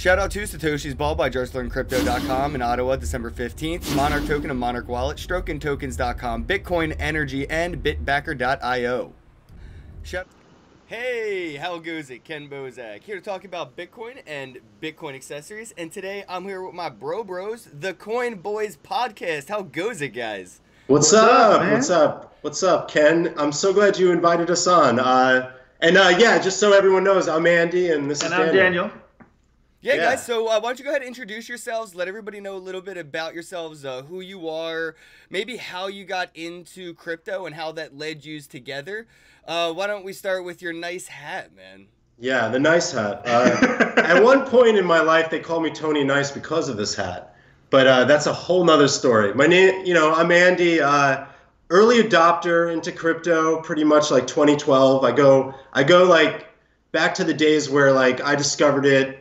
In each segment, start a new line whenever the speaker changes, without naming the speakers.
Shout out to Satoshi's Ball by JarsLearnCrypto.com in Ottawa, December 15th. Monarch Token of Monarch Wallet, StrokenTokens.com, Bitcoin Energy, and Bitbacker.io. Shout Hey, how goes it? Kenn Bosak here to talk about Bitcoin and Bitcoin accessories. And today I'm here with my bro bros, the Coin Boys podcast. How goes it, guys?
What's, What's up? up What's up? What's up, Ken? I'm so glad you invited us on. Uh, and uh, yeah, just so everyone knows, I'm Andy, and this
and
is
I'm Daniel.
Daniel.
Yeah, yeah, guys. So uh, why don't you go ahead and introduce yourselves? Let everybody know a little bit about yourselves, uh, who you are, maybe how you got into crypto and how that led you together. Uh, why don't we start with your nice hat, man?
Yeah, the nice hat. Uh, at one point in my life, they called me Tony Nice because of this hat, but uh, that's a whole nother story. My name, you know, I'm Andy. Uh, early adopter into crypto, pretty much like 2012. I go, I go like back to the days where like I discovered it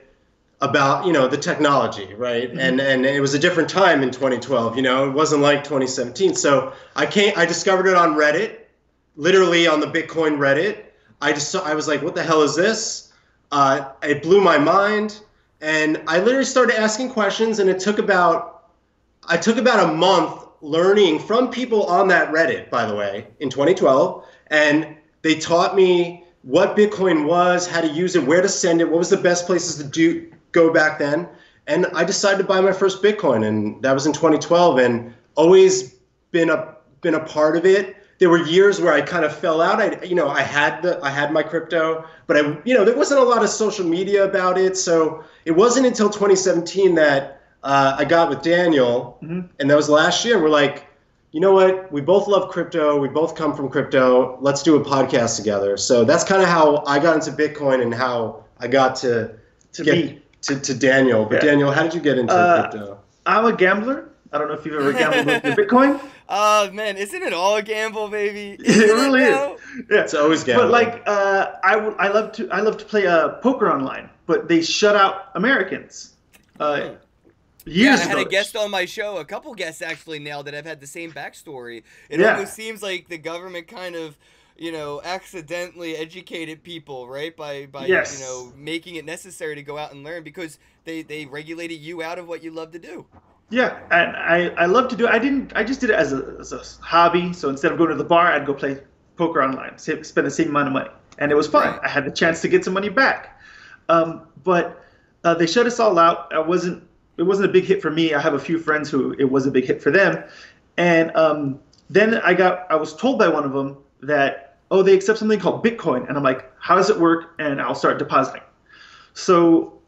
about you know the technology right? Mm-hmm. and and it was a different time in 2012 you know? It wasn't like 2017 so i came i discovered it on reddit literally on the bitcoin reddit. I just i was like what the hell is this? Uh, it blew my mind. And i literally started asking questions and it took about i took about a month learning from people on that reddit by the way in 2012 and they taught me what bitcoin was how to use it where to send it what was the best places to do go back then. And I decided to buy my first Bitcoin, and that was in 2012. And always been a been a part of it. There were years where I kind of fell out. I, you know, I had the I had my crypto, but I, you know, there wasn't a lot of social media about it. So it wasn't until 2017 that uh, I got with Daniel, mm-hmm. and that was last year. We're like, you know what? We both love crypto. We both come from crypto. Let's do a podcast together. So that's kind of how I got into Bitcoin and how I got to
to get, me
to, to Daniel. But yeah. Daniel, how did you get into uh, crypto?
I'm a gambler. I don't know if you've ever gambled with Bitcoin.
Oh uh, man, isn't it all a gamble, baby?
Isn't it really it is.
Yeah, it's always gamble.
But like, uh, I, w- I love to I love to play uh, poker online, but they shut out Americans. Uh, years
yeah, I had
ago.
a guest on my show. A couple guests actually nailed it. I've had the same backstory. It yeah. almost seems like the government kind of you know, accidentally educated people, right? By by yes. you know making it necessary to go out and learn because they they regulated you out of what you love to do.
Yeah, and I I love to do. It. I didn't. I just did it as a as a hobby. So instead of going to the bar, I'd go play poker online, spend the same amount of money, and it was fun. Right. I had the chance to get some money back. Um, but uh, they shut us all out. I wasn't. It wasn't a big hit for me. I have a few friends who it was a big hit for them, and um, then I got. I was told by one of them that oh, they accept something called Bitcoin. And I'm like, how does it work? And I'll start depositing. So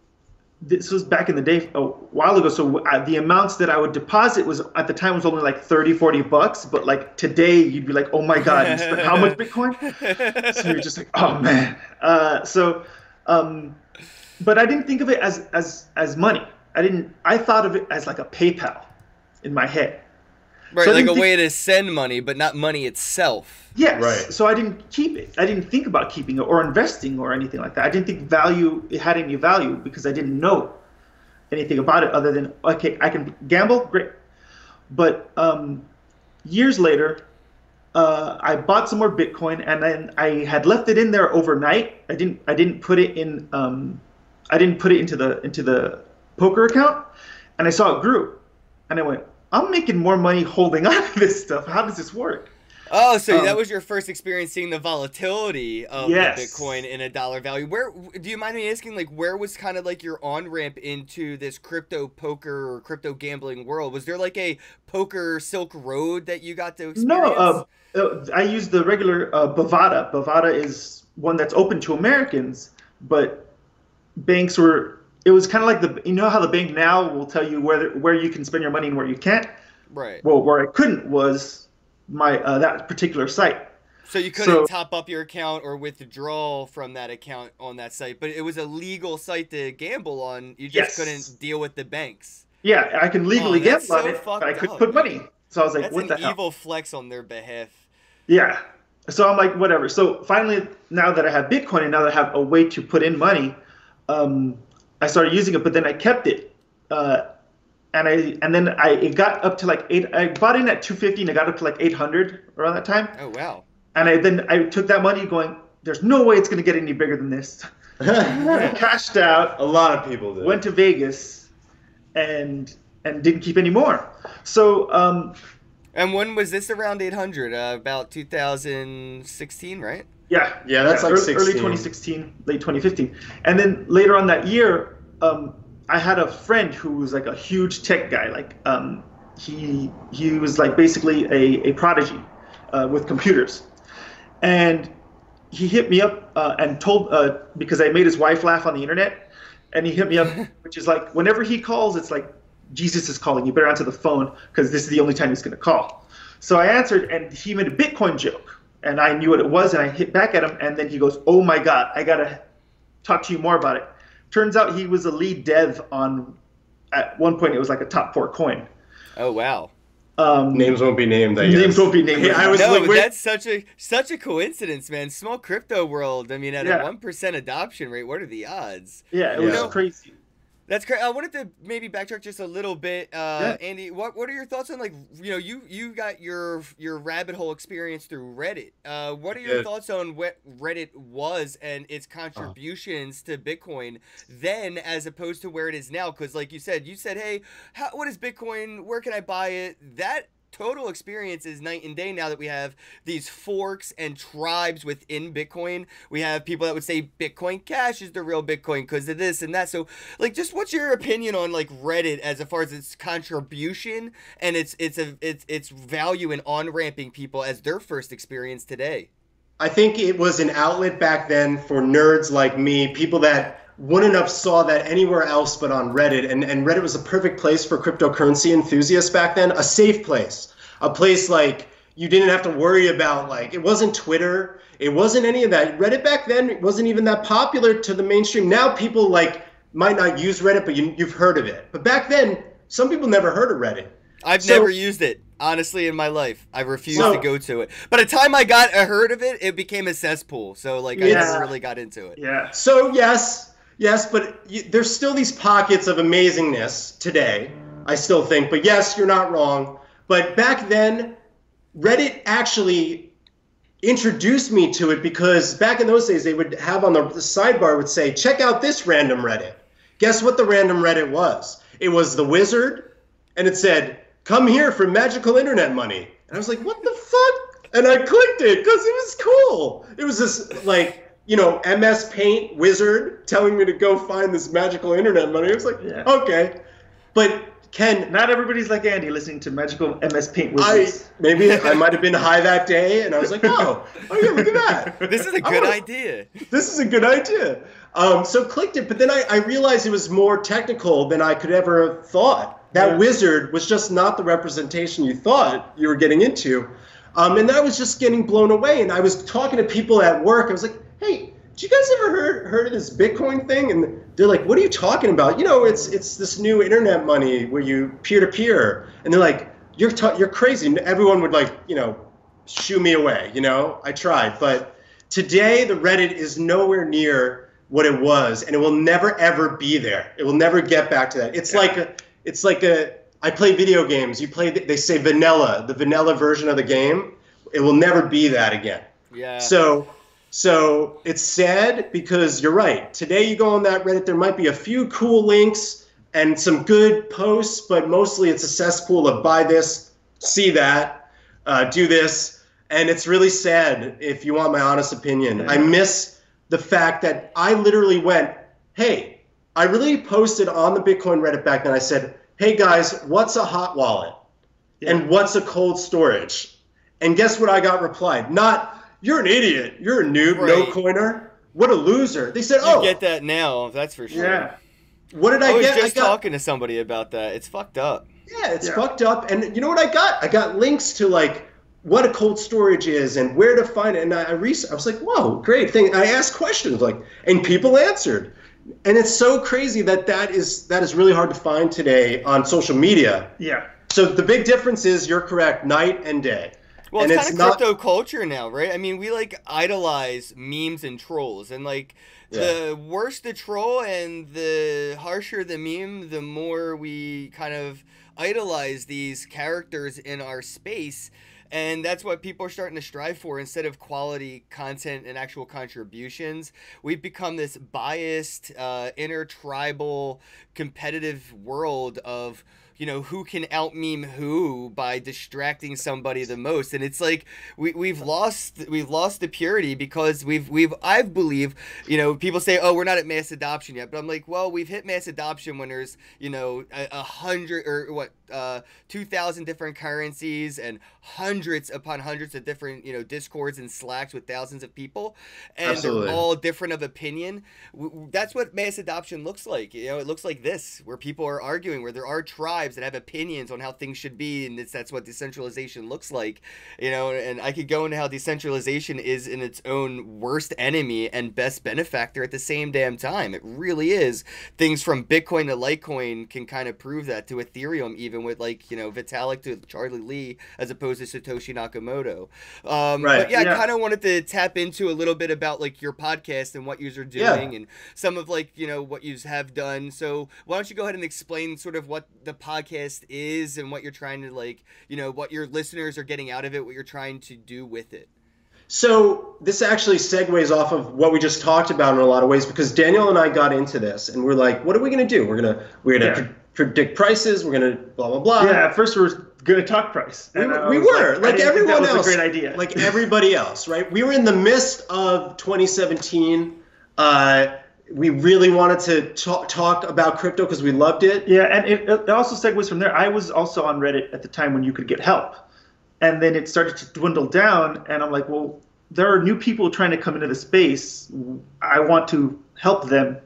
this was back in the day a while ago. So uh, the amounts that I would deposit was at the time was only like 30, 40 bucks. But like today, you'd be like, oh my God, how much Bitcoin? so you're just like, oh man. Uh, so, um, but I didn't think of it as, as, as money. I didn't, I thought of it as like a PayPal in my head.
Right, so like a think, way to send money, but not money itself.
Yes.
Right.
So I didn't keep it. I didn't think about keeping it or investing or anything like that. I didn't think value it had any value because I didn't know anything about it other than okay, I can gamble, great. But um, years later, uh, I bought some more Bitcoin and then I had left it in there overnight. I didn't. I didn't put it in. Um, I didn't put it into the into the poker account, and I saw it grew, and I went, I'm making more money holding on to this stuff. How does this work?
Oh, so um, that was your first experience seeing the volatility of yes. Bitcoin in a dollar value. Where do you mind me asking? Like, where was kind of like your on ramp into this crypto poker or crypto gambling world? Was there like a poker Silk Road that you got to experience?
No, uh, uh, I used the regular uh, Bovada. Bovada is one that's open to Americans, but banks were it was kind of like the you know how the bank now will tell you where where you can spend your money and where you can't.
Right.
Well, where I couldn't was my uh, that particular site.
So you couldn't so, top up your account or withdraw from that account on that site, but it was a legal site to gamble on. You just yes. couldn't deal with the banks.
Yeah, I can legally oh, gamble so on it, but I couldn't put money. So I was like,
that's
"What the
hell?" evil flex on their behalf.
Yeah. So I'm like, whatever. So finally, now that I have Bitcoin and now that I have a way to put in money, um, I started using it, but then I kept it. Uh, and I and then I it got up to like eight. I bought in at 250 and it got up to like 800 around that time.
Oh wow!
And I then I took that money going. There's no way it's gonna get any bigger than this. cashed out,
A lot of people did.
went to Vegas, and and didn't keep any more. So um,
And when was this around 800? Uh, about 2016, right?
Yeah,
Yeah, that's like
early,
16.
early 2016, late 2015, and then later on that year, um, I had a friend who was like a huge tech guy. Like um, he he was like basically a, a prodigy uh, with computers, and he hit me up uh, and told uh, because I made his wife laugh on the internet, and he hit me up, which is like whenever he calls, it's like Jesus is calling. You better answer the phone because this is the only time he's going to call. So I answered, and he made a Bitcoin joke, and I knew what it was, and I hit back at him, and then he goes, "Oh my God, I gotta talk to you more about it." Turns out he was a lead dev on. At one point, it was like a top four coin.
Oh wow.
Um,
Names won't be named. I
Names
guess.
won't be named.
Yeah, I was
no,
like,
that's such a such a coincidence, man. Small crypto world. I mean, at a one percent adoption rate, what are the odds?
yeah, it was
Yeah.
crazy.
That's great. I wanted to maybe backtrack just a little bit, uh,
Yeah.
Andy. What what are your thoughts on like you know you you got your your rabbit hole experience through Reddit. Uh, what are your
Yeah.
thoughts on what Reddit was and its
Uh-huh.
contributions to Bitcoin then, as opposed to where it is now? Because like you said, you said, hey, how, what is Bitcoin? Where can I buy it? That total experience is night and day now that we have these forks and tribes within Bitcoin. We have people that would say Bitcoin Cash is the real Bitcoin because of this and that. So, like, just what's your opinion on like Reddit as far as its contribution and its its a, its its value in on ramping people as their first experience today?
I think it was an outlet back then for nerds like me, people that wouldn't have saw that anywhere else but on Reddit. And, and Reddit was a perfect place for cryptocurrency enthusiasts back then, a safe place, a place like you didn't have to worry about like it wasn't Twitter, it wasn't any of that. Reddit back then wasn't even that popular to the mainstream. Now people like might not use Reddit, but you, you've heard of it. But back then, some people never heard of Reddit.
I've
So-
never used it. Honestly, in my life, I refused
So-
to go to it. By the time I got a heard of it, it became a cesspool. So, like, I never really got into it.
Yeah.
So yes, yes, but y- there's still these pockets of amazingness today. I still think, but yes, you're not wrong. But back then, Reddit actually introduced me to it because back in those days they would have on the the sidebar would say, "Check out this random Reddit." Guess what the random Reddit was? It was the wizard, and it said, "Come here for magical internet money." And I was like, "What the fuck?" And I clicked it because it was cool. It was this like you know MS Paint wizard telling me to go find this magical internet money. I was like,
Yeah.
okay, but Ken,
Not everybody's like Andy listening to magical MS Paint
I
wizards.
maybe I might have been high that day, and I was like, oh, oh yeah, look at that.
This is a good
wanna-
idea.
This is a good idea. Um, so clicked it, but then I, I realized it was more technical than I could ever have thought. That
Yeah.
wizard was just not the representation you thought you were getting into. Um, and I was just getting blown away. And I was talking to people at work. I was like, hey, did you guys ever heard, heard of this Bitcoin thing? And they're like, what are you talking about? You know, it's it's this new internet money where you peer to peer. And they're like, you're ta- you're crazy. And everyone would like, you know, shoo me away. You know, I tried, but today the Reddit is nowhere near what it was, and it will never ever be there. It will never get back to that. It's like a, it's like a. I play video games. You play. They say vanilla, the vanilla version of the game. It will never be that again.
Yeah.
So, so it's sad because you're right. Today you go on that Reddit, there might be a few cool links and some good posts, but mostly it's a cesspool of buy this, see that, uh, do this, and it's really sad. If you want my honest opinion, I miss the fact that I literally went, hey, I really posted on the Bitcoin Reddit back then. I said, hey guys, what's a hot wallet? And what's a cold storage? And guess what I got replied? Not, you're an idiot. You're a noob, no coiner. What a loser. They said,
you
oh,
get that now, that's for sure.
Yeah.
what did I,
I was
get?
just
I got,
talking to somebody about that. It's fucked up.
Yeah, it's
Yeah.
fucked up. And you know what I got? I got links to like what a cold storage is and where to find it. And I, I, re- I was like, whoa, great thing. I asked questions like, and people answered. And it's so crazy that that is that is really hard to find today on social media.
Yeah.
So the big difference is you're correct, night and day.
Well,
And
it's
it's
kind of crypto culture now, right? I mean, we like idolize memes and trolls, and like the worse the troll and the harsher the meme, the more we kind of idolize these characters in our space. and that's what people are starting to strive for instead of quality content and actual contributions we've become this biased uh, intertribal competitive world of you know who can out meme who by distracting somebody the most. And it's like we, we've lost we've lost the purity because we've we've i believe you know people say oh we're not at mass adoption yet. But i'm like well we've hit mass adoption when there's you know a, a hundred or what uh 2000 different currencies and hundreds upon hundreds of different you know discords and slacks with thousands of people and
Absolutely.
they're all different of opinion. That's what mass adoption looks like you know it looks like this where people are arguing where there are tribes that have opinions on how things should be and that's what decentralization looks like you know and i could go into how decentralization is in its own worst enemy and best benefactor at the same damn time. It really is. Things from bitcoin to litecoin can kind of prove that to ethereum even with like you know vitalik to charlie lee as opposed to satoshi nakamoto um,
Right.
but yeah,
Yeah.
i kind of wanted to tap into a little bit about like your podcast and what you are
Yeah.
doing and some of like you know what you have done so why don't you go ahead and explain sort of what the podcast is and what you're trying to like you know what your listeners are getting out of it what you're trying to do with it
So this actually segues off of what we just talked about in a lot of ways because Daniel and I got into this and we're like, what are we going to do? We're gonna we're gonna
Yeah.
Pre- predict prices. We're gonna blah blah blah.
yeah, at first we're gonna talk price.
We, we were like,
think
everyone
that was
else,
a great idea.
like everybody else, right? We were in the midst of 2017. Uh, we really wanted to talk, talk about crypto because we loved it.
Yeah, and it, it also segues from there. I was also on Reddit at the time when you could get help, and then it started to dwindle down. And I'm like, well, there are new people trying to come into the space. I want to help them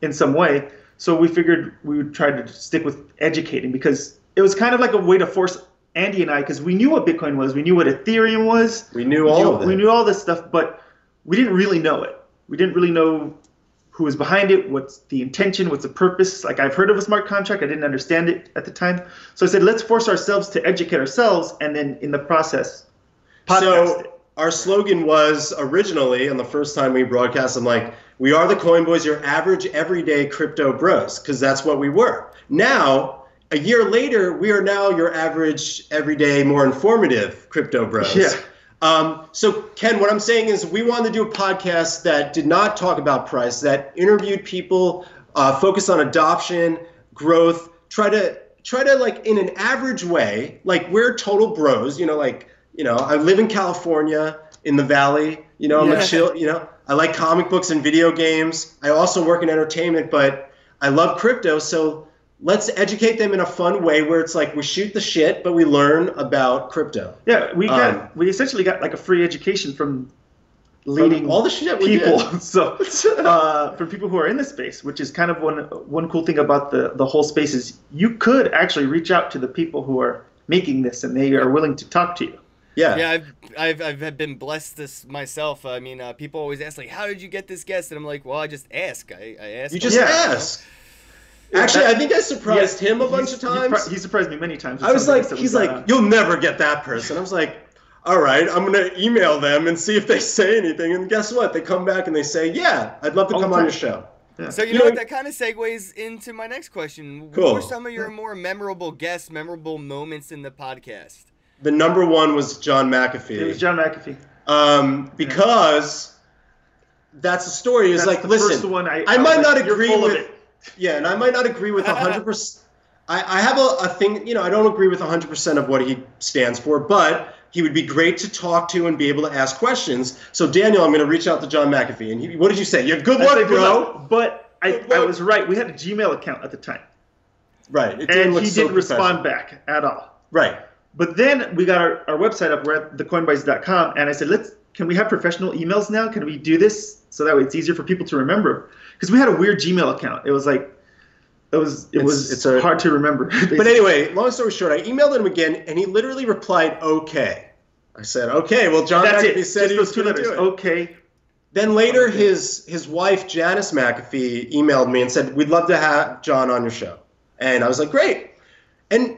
in some way. So we figured we would try to stick with educating because it was kind of like a way to force Andy and I because we knew what Bitcoin was, we knew what Ethereum was,
We knew
we
all
knew,
of it.
we knew all this stuff, but we didn't really know it. We didn't really know who was behind it, what's the intention, what's the purpose. Like I've heard of a smart contract, I didn't understand it at the time. So I said, let's force ourselves to educate ourselves, and then in the process, podcast
so
it.
our slogan was originally, and the first time we broadcast, I'm like, we are the Coin Boys, your average everyday crypto bros, because that's what we were. Now, a year later, we are now your average everyday, more informative crypto bros.
Yeah.
Um, so, Ken, what I'm saying is we wanted to do a podcast that did not talk about price, that interviewed people, uh, focused on adoption, growth, try to try to like in an average way, like we're total bros, you know, like you know, I live in California in the Valley, you know, I'm
Yeah.
a chill, you know, I like comic books and video games. I also work in entertainment, but I love crypto, so let's educate them in a fun way where it's like we shoot the shit, but we learn about crypto.
Yeah, we got
Um,
we essentially got like a free education from leading
all the shit we
people. so uh, for people who are in the space, which is kind of one one cool thing about the the whole space is you could actually reach out to the people who are making this and they are willing to talk to you.
Yeah.
yeah I've, I've i've been blessed this myself i mean uh, people always ask like how did you get this guest and i'm like well i just ask i, I ask
You just
Yeah.
ask. Actually, I think I surprised
Yeah,
him a bunch of times.
He, surprised me many times.
I was like,
that
he's like,
uh,
you'll never get that person. I was like, all right, I'm gonna email them and see if they say anything. And guess what? They come back and they say, yeah, I'd love to
All
come on your show.
So you,
You
know,
know-
what? That kind of segues into my next question.
Cool.
What were some of your more memorable guests, memorable moments in the podcast?
The number one was John McAfee.
it was John McAfee.
um, because that's the story. Is like, listen,
I,
I
was
might not
"You're
agree with-
it."
Yeah, and I might not agree with 100%. I, I have a, a thing, you know, I don't agree with 100% of what he stands for, but he would be great to talk to and be able to ask questions. So, Daniel, I'm going to reach out to John McAfee. And he, what did you say? You have good
I
luck, bro.
luck." But I, I was right. We had a Gmail account at the time,
Right. It
and he
so
didn't respond back at all.
Right.
But then we got our, our website up. We're at thecoinboys.com, and I said, "Let's can we have professional emails now? Can we do this so that way it's easier for people to remember?" Because we had a weird Gmail account. It was like it was it
It's-
was
it's a-
hard to remember.
But anyway, long story short, I emailed him again, and he literally replied, okay. I said, okay, well, John
that's
McAfee
it.
said
Just
he was
two letters. Okay.
Then later,
Okay.
his his wife Janice McAfee emailed me and said, "We'd love to have John on your show," and I was like, "Great." And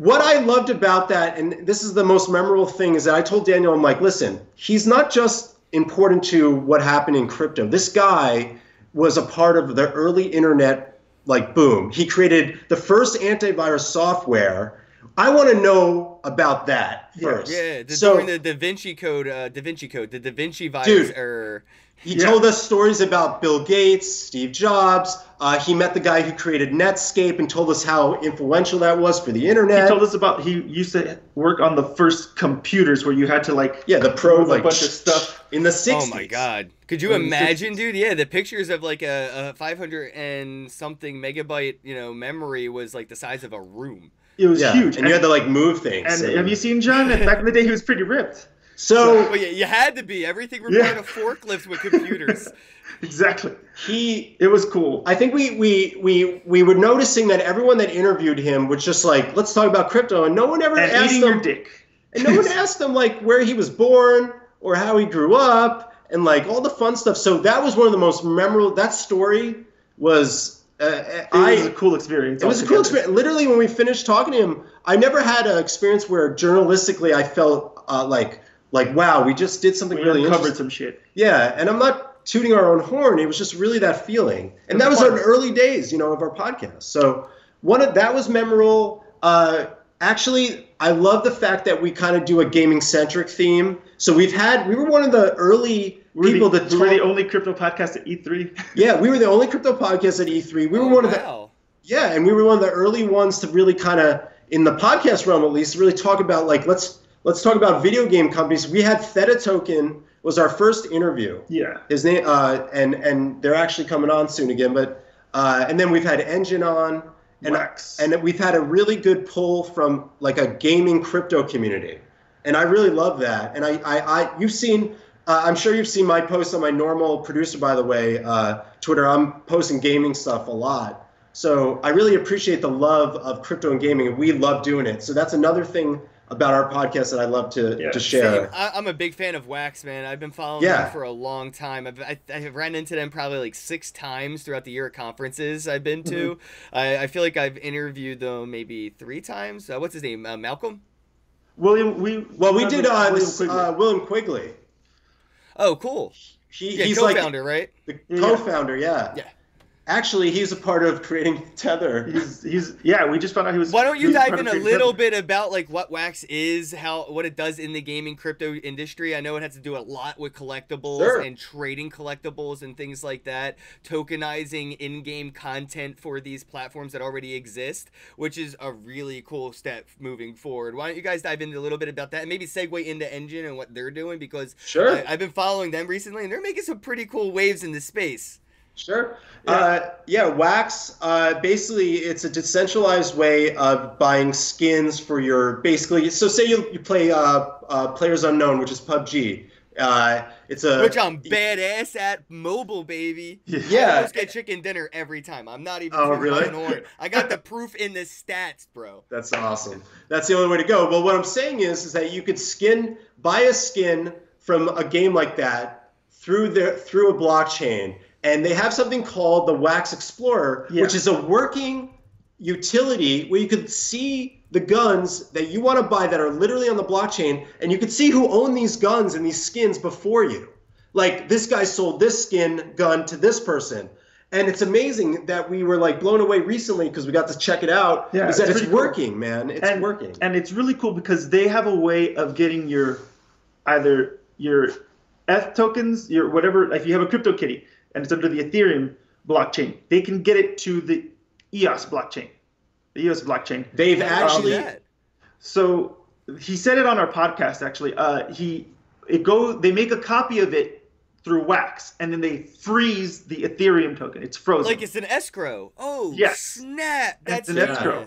what I loved about that, and this is the most memorable thing, is that I told Daniel, "I'm like, listen, he's not just important to what happened in crypto. This guy was a part of the early internet like boom. He created the first antivirus software." I want to know about that
Yeah.
first.
Yeah, the,
so
during the Da Vinci Code, uh, Da Vinci Code, the Da Vinci virus
Dude.
error.
He
Yeah.
told us stories about Bill Gates, Steve Jobs. Uh, he met the guy who created Netscape and told us how influential that was for the internet.
He told us about he used to work on the first computers where you had to like
yeah, the pro
move a
like
bunch of stuff.
in the 60s.
Oh my god. Could you imagine, dude? Yeah, the pictures of like a, a 500 and something megabyte, you know, memory was like the size of a room.
It was
Yeah,
huge.
and you had to like move things.
and have you seen John? Back in the day, he was pretty ripped.
So
Well, yeah, you had to be. Everything required
Yeah.
a forklift with computers.
Exactly.
he
It was cool.
I think we we we we were noticing that everyone that interviewed him was just like, let's talk about crypto, and no one ever
And
asked
eating your
him,
dick.
and no one asked him like where he was born or how he grew up and like all the fun stuff. So that was one of the most memorable. That story was. Uh,
It was a cool experience.
it was a cool experience. Literally, when we finished talking to him, I never had an experience where journalistically I felt uh, like like wow, we just did something
We
really
uncovered
interesting.
some shit.
Yeah, and I'm not tooting our own horn. It was just really that feeling, and that
was
was our early days, you know, of our podcast. So one of that was memorable. Uh, actually, I love the fact that we kind of do a gaming centric theme. So we've had we were one of the early
We're
people
the,
that
we're the only crypto podcast at E E3.
yeah we were the only crypto podcast at E3. We were
Oh,
one of the
wow.
yeah, and we were one of the early ones to really kind of in the podcast realm at least really talk about like let's let's talk about video game companies. We had Theta Token was our first interview.
yeah.
His name uh, and and they're actually coming on soon again, but uh, and then we've had Engine on and
Wax.
and we've had a really good pull from like a gaming crypto community, and I really love that. And I I, I you've seen. Uh, I'm sure you've seen my posts on my normal producer, by the way, uh, Twitter. I'm posting gaming stuff a lot. So I really appreciate the love of crypto and gaming, we love doing it. So that's another thing about our podcast that I'd love to,
Yeah,
to share.
Same. I, I'm a big fan of Wax, man. I've been following
Yeah.
them for a long time. I've, I, I have ran into them probably like six times throughout the year at conferences I've been to.
Mm-hmm.
I, I feel like I've interviewed them maybe three times. Uh, what's his name? Uh, Malcolm?
William, we
Well, we did uh,
William Quigley.
uh, William Quigley.
Oh, cool.
He,
Yeah,
he's like
co-founder, right?
the
Yeah.
co-founder. Yeah.
Yeah.
Actually, he's a part of creating Tether.
he's he's yeah. We just found out he was.
Why don't you dive in a little
Brother.
bit about like what Wax is, how what it does in the gaming crypto industry? I know it has to do a lot with collectibles
Sure.
and trading collectibles and things like that, tokenizing in-game content for these platforms that already exist, which is a really cool step moving forward. Why don't you guys dive into a little bit about that and maybe segue into Engine and what they're doing because
Sure.
I, I've been following them recently and they're making some pretty cool waves in the space.
Sure.
Yeah.
Uh, yeah, Wax. Uh, basically, it's a decentralized way of buying skins for your basically. So, say you, you play uh, uh, Players Unknown, which is PUBG. Uh, it's a
Which I'm badass at mobile, baby. I
Yeah.
almost get chicken dinner every time. I'm not even.
Oh, really?
own. I got the proof in the stats, bro.
That's awesome. That's the only way to go. Well, what I'm saying is, is that you could skin, buy a skin from a game like that through their through a blockchain, and they have something called the Wax Explorer,
Yeah.
which is a working utility where you could see the guns that you want to buy that are literally on the blockchain, and you could see who owned these guns and these skins before you. Like this guy sold this skin gun to this person. And it's amazing that we were like blown away recently because we got to check it out.
Yeah,
is that
it's
it's
pretty cool.
working, man. It's
and,
working.
and it's really cool because they have a way of getting your either your ETH tokens, your whatever. If you have a crypto kitty and it's under the Ethereum blockchain, they can get it to the EOS blockchain, the EOS blockchain.
They've
How did you do
actually
that?
So he said it on our podcast. Actually, uh, he it go. They make a copy of it through Wax, and then they freeze the Ethereum token. It's frozen.
like it's an escrow. Oh,
Yes.
snap! That's
an
escrow.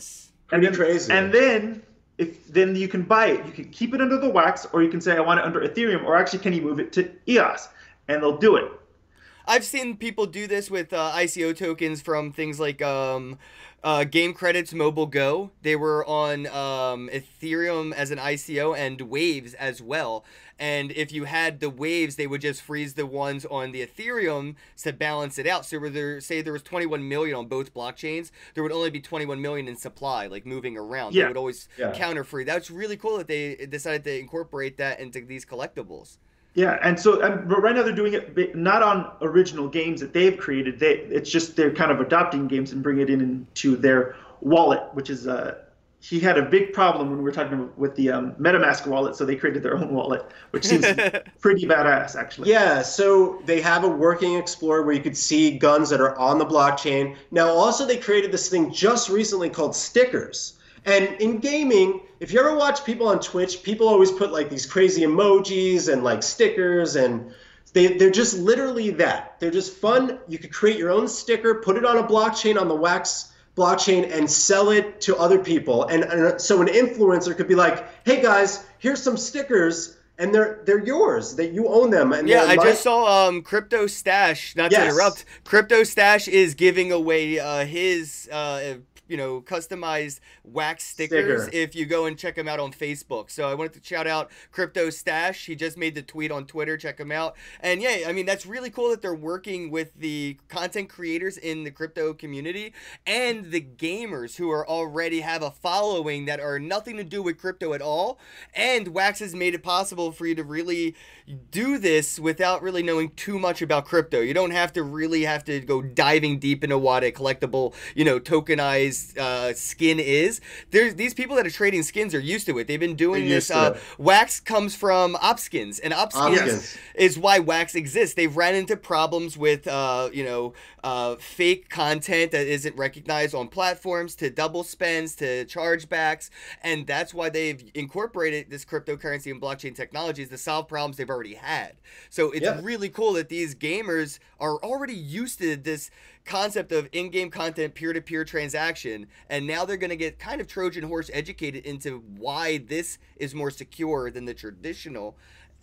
and then,
crazy.
And then if then you can buy it. You can keep it under the wax, or you can say I want it under Ethereum, or actually can you move it to EOS, and they'll do it.
I've seen people do this with uh, ICO tokens from things like um, uh, Game Credits Mobile Go. They were on um, Ethereum as an ICO and Waves as well. And if you had the Waves, they would just freeze the ones on the Ethereum to balance it out. So there, say there was 21 million on both blockchains, there would only be 21 million in supply, like moving around.
Yeah.
They would always
Yeah.
counter free. That's really cool that they decided to incorporate that into these collectibles.
Yeah, and so but right now they're doing it not on original games that they've created. They it's just they're kind of adopting games and bring it in into their wallet, which is uh, he had a big problem when we were talking with the um, MetaMask wallet, so they created their own wallet, which seems pretty badass, actually.
Yeah, so they have a working Explorer where you could see guns that are on the blockchain. Now, also, they created this thing just recently called stickers. And in gaming, if you ever watch people on Twitch, people always put like these crazy emojis and like stickers, and they, they're just literally that. They're just fun. You could create your own sticker, put it on a blockchain on the Wax blockchain and sell it to other people. And, and, so an influencer could be like, "Hey guys, here's some stickers." And they're they're yours. That you own them. And
yeah, I
my-
just saw um Crypto Stash. Not to interrupt, Crypto Stash is giving away uh, his uh, you know customized wax stickers.
Sticker.
If you go and check him out on Facebook. So I wanted to shout out Crypto Stash. He just made the tweet on Twitter. Check him out. And yeah, I mean that's really cool that they're working with the content creators in the crypto community and the gamers who are already have a following that are nothing to do with crypto at all. And Wax has made it possible for you to really do this without really knowing too much about crypto. You don't have to really have to go diving deep into what a collectible, you know, tokenized uh, skin is. There's these people that are trading skins are used to it. They've been doing this. Uh, wax comes from Opskins, and Opskins
Opskins.
is why Wax exists. They've ran into problems with, uh, you know, uh, fake content that isn't recognized on platforms, to double spends, to chargebacks, and that's why they've incorporated this cryptocurrency and blockchain technologies to solve problems they've already had. So it's
Yeah.
really cool that these gamers are already used to this concept of in-game content peer-to-peer transaction and now they're going to get kind of trojan horse educated into why this is more secure than the traditional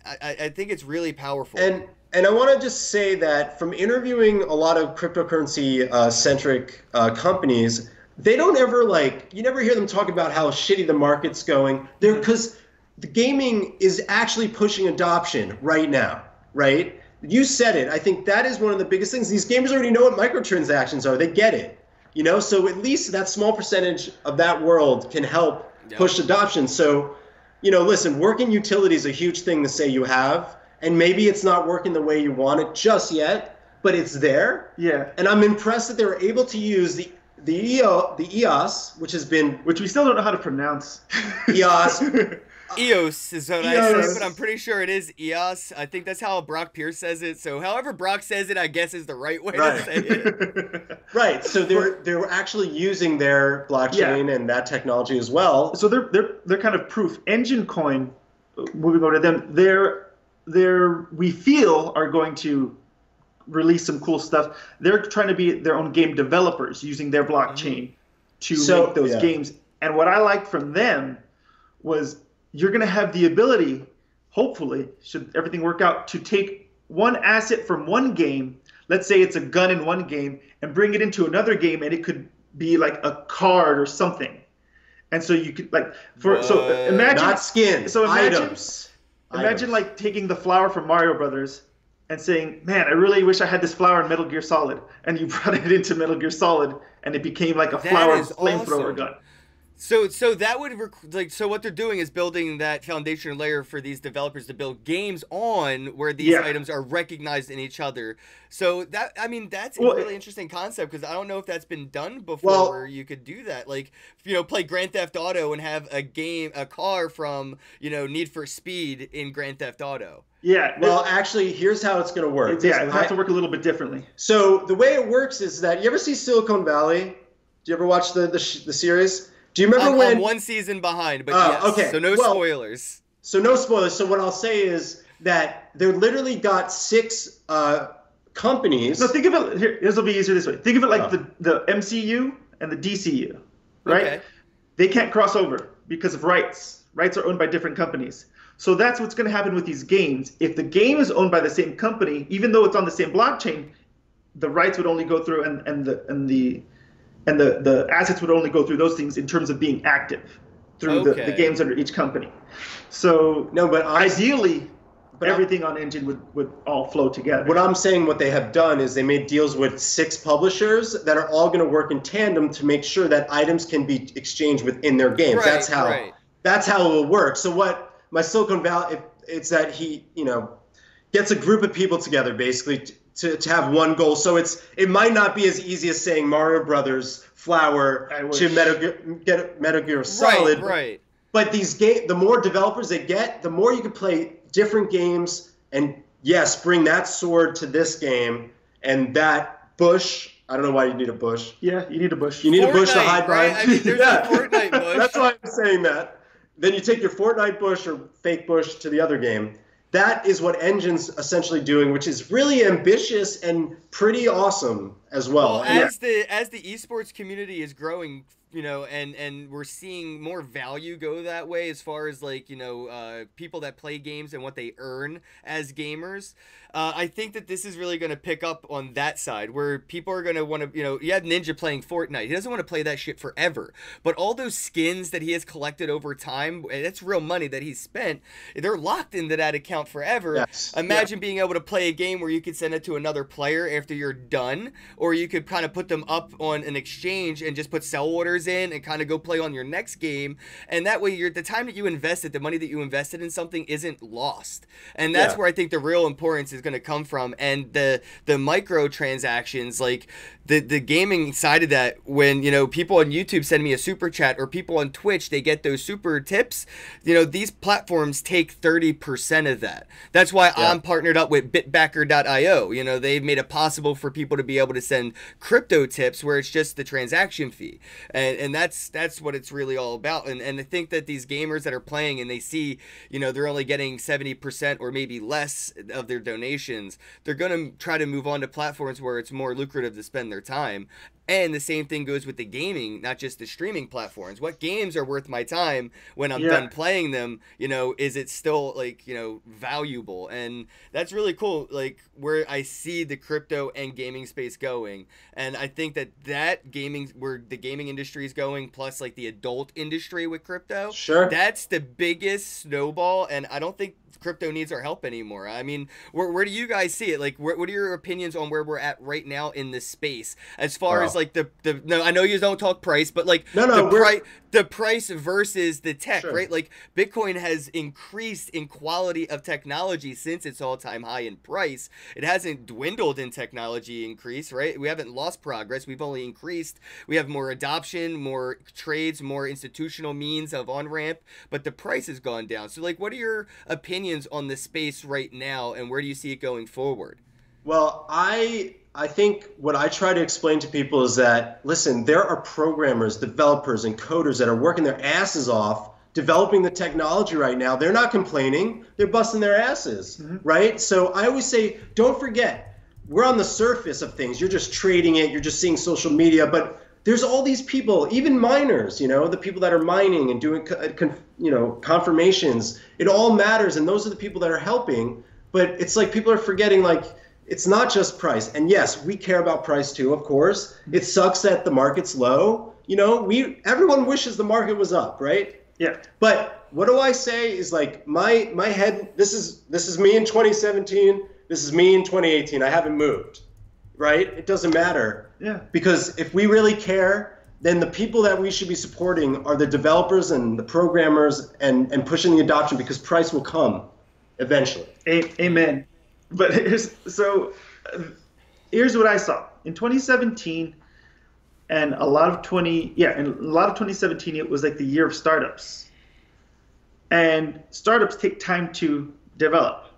I, I think it's really powerful.
And and I want to just say that from interviewing a lot of cryptocurrency uh, centric uh, companies, they don't ever like you never hear them talk about how shitty the market's going. They're because the gaming is actually pushing adoption right now, right? You said it. I think that is one of the biggest things. These gamers already know what microtransactions are. They get it. You know, so at least that small percentage of that world can help
Yeah.
push adoption. So, you know, listen, working utility is a huge thing to say you have, and maybe it's not working the way you want it just yet, but it's there.
Yeah.
And I'm impressed that they were able to use the the EO, the EOS, which has been
Which we still don't know how to pronounce.
EOS.
EOS is what I say, but I'm pretty sure it is EOS. I think that's how Brock Pierce says it. So, however Brock says it, I guess is the right way
Right.
to say it.
right. So they're they're actually using their blockchain and that technology as well.
so they're they're they're kind of proof. Engine Coin, uh, moving over to them, they're they're we feel are going to release some cool stuff. They're trying to be their own game developers using their blockchain to
So-
make those
yeah.
games. And what I liked from them was you're going to have the ability, hopefully, should everything work out, to take one asset from one game. Let's say it's a gun in one game, and bring it into another game, and it could be like a card or something. And so you could like for so imagine
Not skins,
so imagine-
items.
Imagine
Items.
like taking the flower from Mario Brothers and saying, "Man, I really wish I had this flower in Metal Gear Solid," and you brought it into Metal Gear Solid, and it became like a
That
flower flamethrower
awesome.
gun.
So, so that would rec- like so what they're doing is building that foundation layer for these developers to build games on where these
Yeah.
items are recognized in each other. So that I mean that's
Well,
a really interesting concept because I don't know if that's been done before
Well-
where you could do that. Like you know, play Grand Theft Auto and have a game a car from you know Need for Speed in Grand Theft Auto.
Yeah.
Well, actually, here's how it's going to work.
it's, yeah, it
I-
has to work a little bit differently.
So the way it works is that you ever see Silicon Valley? Do you ever watch the the, the series? Do you remember
I'm,
when?
I'm one season behind, but
Oh,
yes.
okay.
So no
Well-
spoilers.
So no spoilers. So what I'll say is that they're literally got six uh, companies.
No, think of it. Here, this will be easier this way. Think of it like
Oh.
the the MCU and the DCU, right?
Okay.
They can't cross over because of rights. Rights are owned by different companies. So that's what's going to happen with these games. If the game is owned by the same company, even though it's on the same blockchain, the rights would only go through and, and the and the and the, the assets would only go through those things in terms of being active through the, the games under each company. So
no, but I,
ideally,
But I-
everything on Engine would, would all flow together.
what I'm saying, what they have done is they made deals with six publishers that are all going to work in tandem to make sure that items can be exchanged within their games.
Right,
that's how.
right.
That's how it will work. So what my Silicon Valley, it, it's that he, you know, gets a group of people together basically t- to, to have one goal. So it's it might not be as easy as saying Mario Brothers Flower to
wish.
Metal Gear, get Metal Gear Solid.
Right, right.
But these game, the more developers they get, the more you can play different games, and yes, bring that sword to this game and that bush. I don't know why you need a bush.
Yeah, you need a bush.
You need a bush to
Fortnite,
hide
right?
behind.
I mean, there's a Fortnite bush.
That's why I'm saying that. Then you take your Fortnite bush or fake bush to the other game. That is what Engine's essentially doing, which is really ambitious and pretty awesome as well.
Well, as the as the esports community is growing, you know, and and we're seeing more value go that way as far as like you know uh, people that play games and what they earn as gamers. Uh, I think that this is really going to pick up on that side where people are going to want to, you know, you have Ninja playing Fortnite. He doesn't want to play that shit forever. But all those skins that he has collected over time, that's real money that he's spent, they're locked into that account forever.
Yes.
Imagine being able to play a game where you could send it to another player after you're done, or you could kind of put them up on an exchange and just put sell orders in and kind of go play on your next game. And that way, you're the time that you invested, the money that you invested in something isn't lost. And that's
Yeah.
where I think the real importance is going to come from. And the the micro transactions, like the the gaming side of that, when you know people on YouTube send me a super chat or people on Twitch, they get those super tips. You know, these platforms take thirty percent of that. That's why
Yeah.
I'm partnered up with Bitbacker.io. You know, they've made it possible for people to be able to send crypto tips where it's just the transaction fee, and and that's that's what it's really all about. And and I think that these gamers that are playing and they see, you know, they're only getting seventy percent or maybe less of their donations, they're gonna try to move on to platforms where it's more lucrative to spend their time. And the same thing goes with the gaming, not just the streaming platforms. What games are worth my time when I'm
Yeah.
done playing them? You know, is it still like, you know, valuable? And that's really cool. Like where I see the crypto and gaming space going. And I think that that gaming, where the gaming industry is going, plus like the adult industry with crypto,
Sure.
that's the biggest snowball. And I don't think crypto needs our help anymore. I mean, where, where do you guys see it? Like, where, what are your opinions on where we're at right now in this space? As far
Wow.
as like the, the, no, I know you don't talk price, but like
No, no,
the, pri- the price versus the tech,
Sure.
right? Like Bitcoin has increased in quality of technology since its all time high in price. It hasn't dwindled in technology increase, right? We haven't lost progress. We've only increased. We have more adoption, more trades, more institutional means of on ramp, but the price has gone down. So, like, what are your opinions on the space right now, and where do you see it going forward?
Well, I I think what I try to explain to people is that listen, there are programmers, developers, and coders that are working their asses off developing the technology right now. They're not complaining; they're busting their asses, mm-hmm. right? So I always say, don't forget, we're on the surface of things. You're just trading it. You're just seeing social media, but there's all these people, even miners, you know, the people that are mining and doing, uh, you know, confirmations. It all matters, and those are the people that are helping. But it's like people are forgetting, like it's not just price. And yes, we care about price too, of course. It sucks that the market's low. You know, we everyone wishes the market was up, right?
Yeah.
But what do I say is like my my head. This is this is me in 2017. This is me in 2018. I haven't moved, right? It doesn't matter
Yeah.
because if we really care, then the people that we should be supporting are the developers and the programmers and and pushing the adoption because price will come eventually.
A- amen. But here's so uh, here's what I saw in 2017, and a lot of 20 yeah, and a lot of 2017 it was like the year of startups, and startups take time to develop.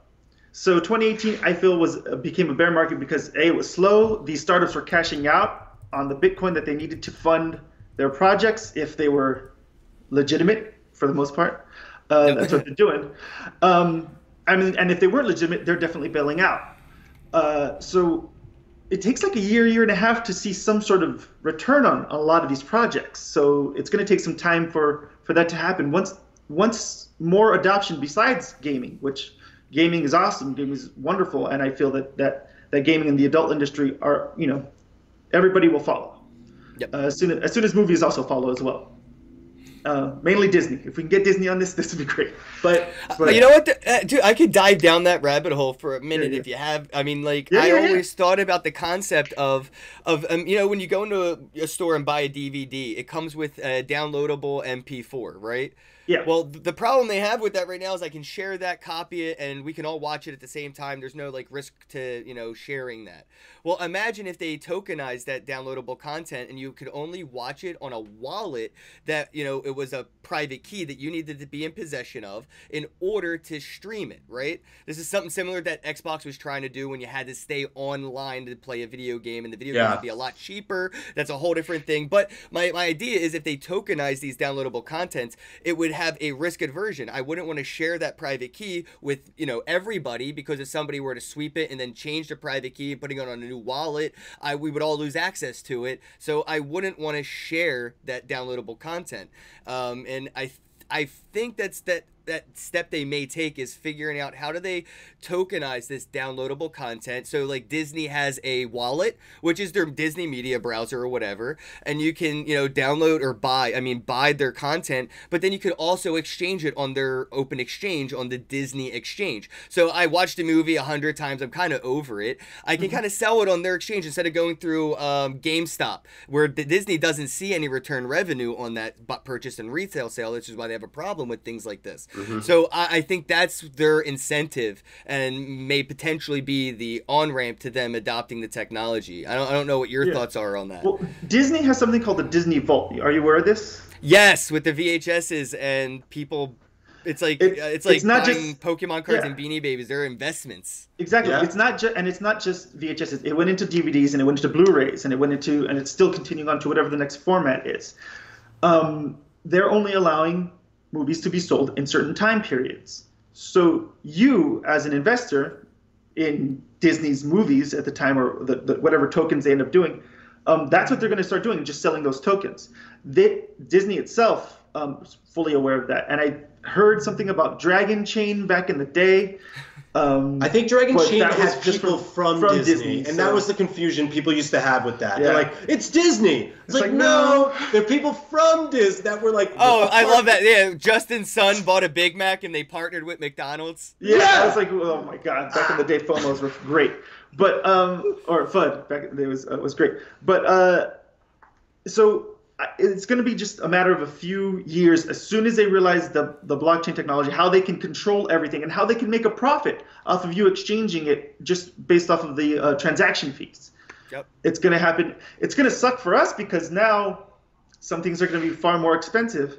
So 2018 I feel was uh, became a bear market because a it was slow. These startups were cashing out on the Bitcoin that they needed to fund their projects if they were legitimate for the most part. Uh, That's what they're doing. Um, I mean, and if they weren't legitimate, they're definitely bailing out. Uh, so it takes like a year, year and a half to see some sort of return on a lot of these projects. So it's going to take some time for for that to happen. Once once more adoption besides gaming, which gaming is awesome, gaming is wonderful, and I feel that that that gaming and the adult industry are you know everybody will follow.
Yep.
Uh, as soon as, as soon as movies also follow as well. uh, mainly Disney. If we can get Disney on this, this would be great. But,
but you know what, the, uh, dude, I could dive down that rabbit hole for a minute yeah, yeah. if you have. I mean, like yeah, I always thought about the concept of of um, you know when you go into a, a, store and buy a DVD, it comes with a downloadable MP4, right?
Yeah.
Well, the problem they have with that right now is I can share that, copy it, and we can all watch it at the same time. There's no like risk to you know sharing that. Well, imagine if they tokenized that downloadable content and you could only watch it on a wallet that you know it was a private key that you needed to be in possession of in order to stream it. Right. This is something similar that Xbox was trying to do when you had to stay online to play a video game, and the video yeah. game would be a lot cheaper. That's a whole different thing. But my my idea is if they tokenize these downloadable contents, it would have a risk aversion. I wouldn't want to share that private key with, you know, everybody because if somebody were to sweep it and then change the private key and putting it on a new wallet, I we would all lose access to it. So I wouldn't want to share that downloadable content. Um, and I I think that's that that step they may take is figuring out how do they tokenize this downloadable content. So like Disney has a wallet, which is their Disney media browser or whatever, and you can, you know, download or buy, I mean buy their content, but then you could also exchange it on their open exchange on the Disney exchange. So I watched a movie a hundred times, I'm kind of over it. I can mm-hmm. kind of sell it on their exchange instead of going through um, GameStop, where Disney doesn't see any return revenue on that purchase and retail sale, which is why they have a problem with things like this. Mm-hmm. So I, I, think that's their incentive and may potentially be the on ramp to them adopting the technology. I don't, I don't know what your yeah. thoughts are on that.
Well, Disney has something called the Disney Vault. Are you aware of this?
Yes, with the VHSs and people it's like it, it's like it's not just Pokemon cards yeah. and Beanie Babies. They're investments.
Exactly. Yeah. It's not just and it's not just VHS. It went into DVDs and it went into Blu-rays and it went into and it's still continuing on to whatever the next format is. Um, they're only allowing movies to be sold in certain time periods. So you, as an investor in Disney's movies at the time, or the, the, whatever tokens they end up doing, um, that's what they're going to start doing, just selling those tokens. They, Disney itself um, was fully aware of that, and I heard something about Dragon Chain back in the day.
Um, I think Dragon Chain has people from, from Disney, Disney, and so. that was the confusion people used to have with that. Yeah. They're like, "It's Disney." It's, it's like, like, no, they're people from Disney that were like.
Oh, I love that. Yeah, Justin Sun bought a Big Mac, and they partnered with McDonald's.
Yeah, yeah. I was like, oh my god! Back in the day, FOMOs were great, but um, or FUD back in the was uh, was great, but uh, so it's going to be just a matter of a few years as soon as they realize the, the blockchain technology how they can control everything and how they can make a profit off of you exchanging it just based off of the uh, transaction fees
yep.
it's going to happen it's going to suck for us because now some things are going to be far more expensive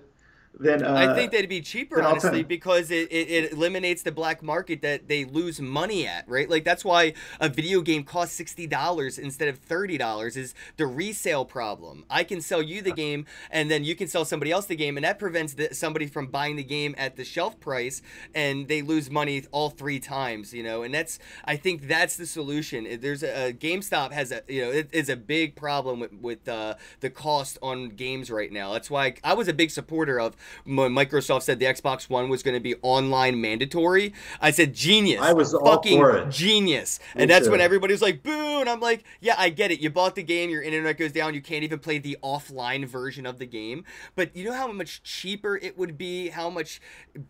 then uh,
I think that'd be cheaper, honestly, because it, it, it, eliminates the black market that they lose money at, right? Like that's why a video game costs sixty dollars instead of thirty dollars is the resale problem. I can sell you the game, and then you can sell somebody else the game, and that prevents the, somebody from buying the game at the shelf price, and they lose money all three times, you know. And that's I think that's the solution. There's a, a GameStop has a you know it is a big problem with with uh, the cost on games right now. That's why I, I was a big supporter of Microsoft said the Xbox One was going to be online mandatory, I said genius.
I was
fucking genius, Me and that's too. when everybody was like boo, and I'm like, yeah, I get it. You bought the game, your internet goes down, you can't even play the offline version of the game. But you know how much cheaper it would be, how much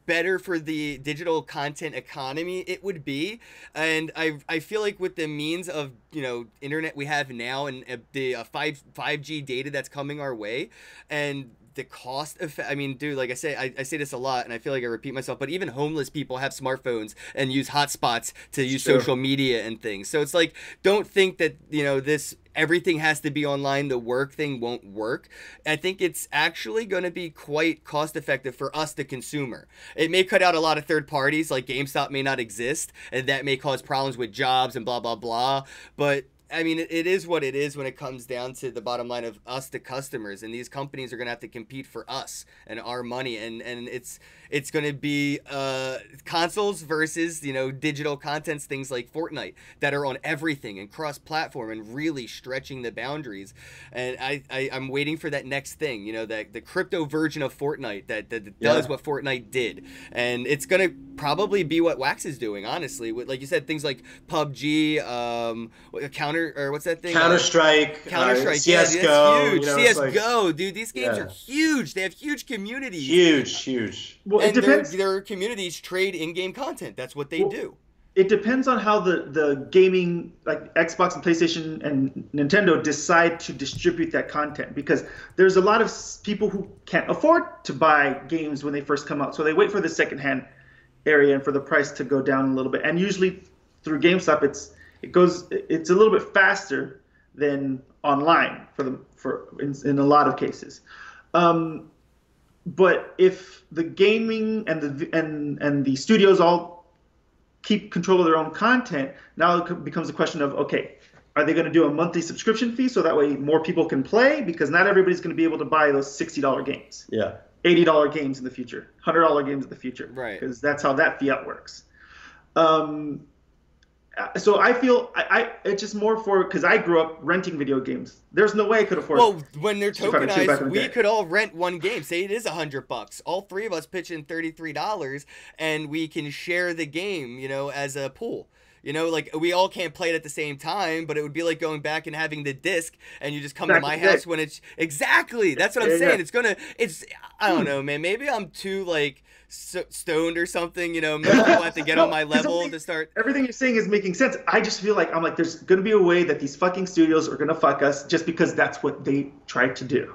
better for the digital content economy it would be, and I I feel like with the means of you know internet we have now and uh, the uh, five five G data that's coming our way, and the cost of i mean dude like i say I, I say this a lot and i feel like i repeat myself but even homeless people have smartphones and use hotspots to use sure. social media and things. So it's like don't think that you know this everything has to be online the work thing won't work. I think it's actually going to be quite cost effective for us the consumer. It may cut out a lot of third parties like gamestop may not exist and that may cause problems with jobs and blah blah blah but I mean, it is what it is when it comes down to the bottom line of us, the customers, and these companies are going to have to compete for us and our money, and and it's it's going to be uh, consoles versus you know digital contents, things like Fortnite that are on everything and cross-platform and really stretching the boundaries. And I, I am waiting for that next thing, you know, that the crypto version of Fortnite that, that does yeah. what Fortnite did, and it's going to probably be what Wax is doing, honestly. With like you said, things like PUBG, um, counter Counter or what's that thing?
Counter Strike,
Counter Strike,
uh,
yeah,
CS:GO.
dude, that's huge.
You know,
CS:GO,
like,
dude, these games
Yeah.
are huge. They have huge communities.
huge, huge.
Well, it
and their,
depends.
their communities trade in-game content. That's what they
Well,
do.
it depends on how the, the gaming like xbox and playstation and nintendo decide to distribute that content because there's a lot of people who can't afford to buy games when they first come out so they wait for the secondhand area and for the price to go down a little bit and usually through gamestop it's it goes it's a little bit faster than online for the for in, in a lot of cases um, but if the gaming and the and and the studios all keep control of their own content, now it becomes a question of okay, are they going to do a monthly subscription fee so that way more people can play? Because not everybody's going to be able to buy those sixty dollar games,
Yeah.
eighty dollar games in the future, hundred dollar games in the future,
Right.
Because that's how that fiat works. Um, Uh, so I feel I, I it's just more for because I grew up renting video games. There's no way I could afford.
Well, when they're
Street Fighter II back in
tokenized, we could all rent one game. Say it is a hundred bucks. All three of us pitch in thirty-three dollars, and we can share the game. You know, as a pool. You know, like we all can't play it at the same time, but it would be like going back and having the disc, and you just come to my house when it's exactly. That's what I'm
Yeah,
saying.
yeah.
It's gonna. It's. I don't know, man. Maybe I'm too like so stoned or something. You know, maybe I'll have to get on my level to start.
Everything you're saying is making sense. I just feel like I'm like, there's going to be a way that these fucking studios are going to fuck us just because that's what they tried to do.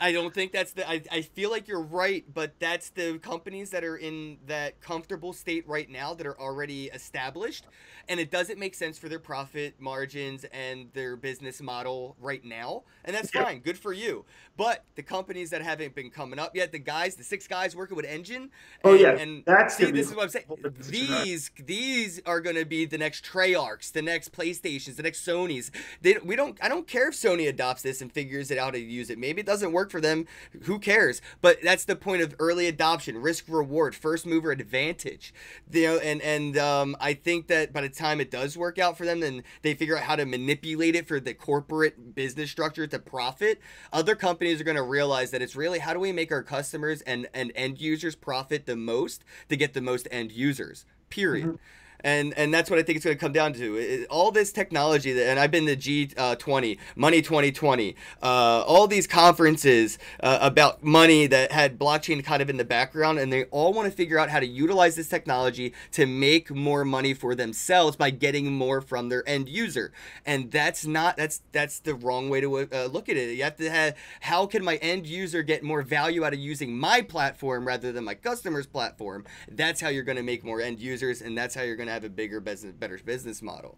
I don't think that's the. I, I feel like you're right, but that's the companies that are in that comfortable state right now that are already established, and it doesn't make sense for their profit margins and their business model right now, and that's
Yeah.
fine. Good for you. But the companies that haven't been coming up yet, the guys, the six guys working with Enjin.
Oh,
and,
yeah,
and
that's
see, this is what I'm saying.
whole different situation.
These these are going to be the next Treyarchs, the next PlayStations, the next Sonys. They we don't. I don't care if Sony adopts this and figures it out how to use it. Maybe it doesn't work for them. Who cares? But that's the point of early adoption, risk reward, first mover advantage. You know, and and um, I think that by the time it does work out for them, then they figure out how to manipulate it for the corporate business structure to profit. Other companies are going to realize that it's really how do we make our customers and and end users profit the most to get the most end users. Period and and that's what I think it's going to come down to. It- all this technology, that, and I've been to G uh, twenty, Money twenty twenty, uh, all these conferences uh, about money that had blockchain kind of in the background, and they all want to figure out how to utilize this technology to make more money for themselves by getting more from their end user, and that's not that's that's the wrong way to uh, look at it. You have to have how can my end user get more value out of using my platform rather than my customer's platform? That's how you're going to make more end users, and that's how you're going to have a bigger business, better business model.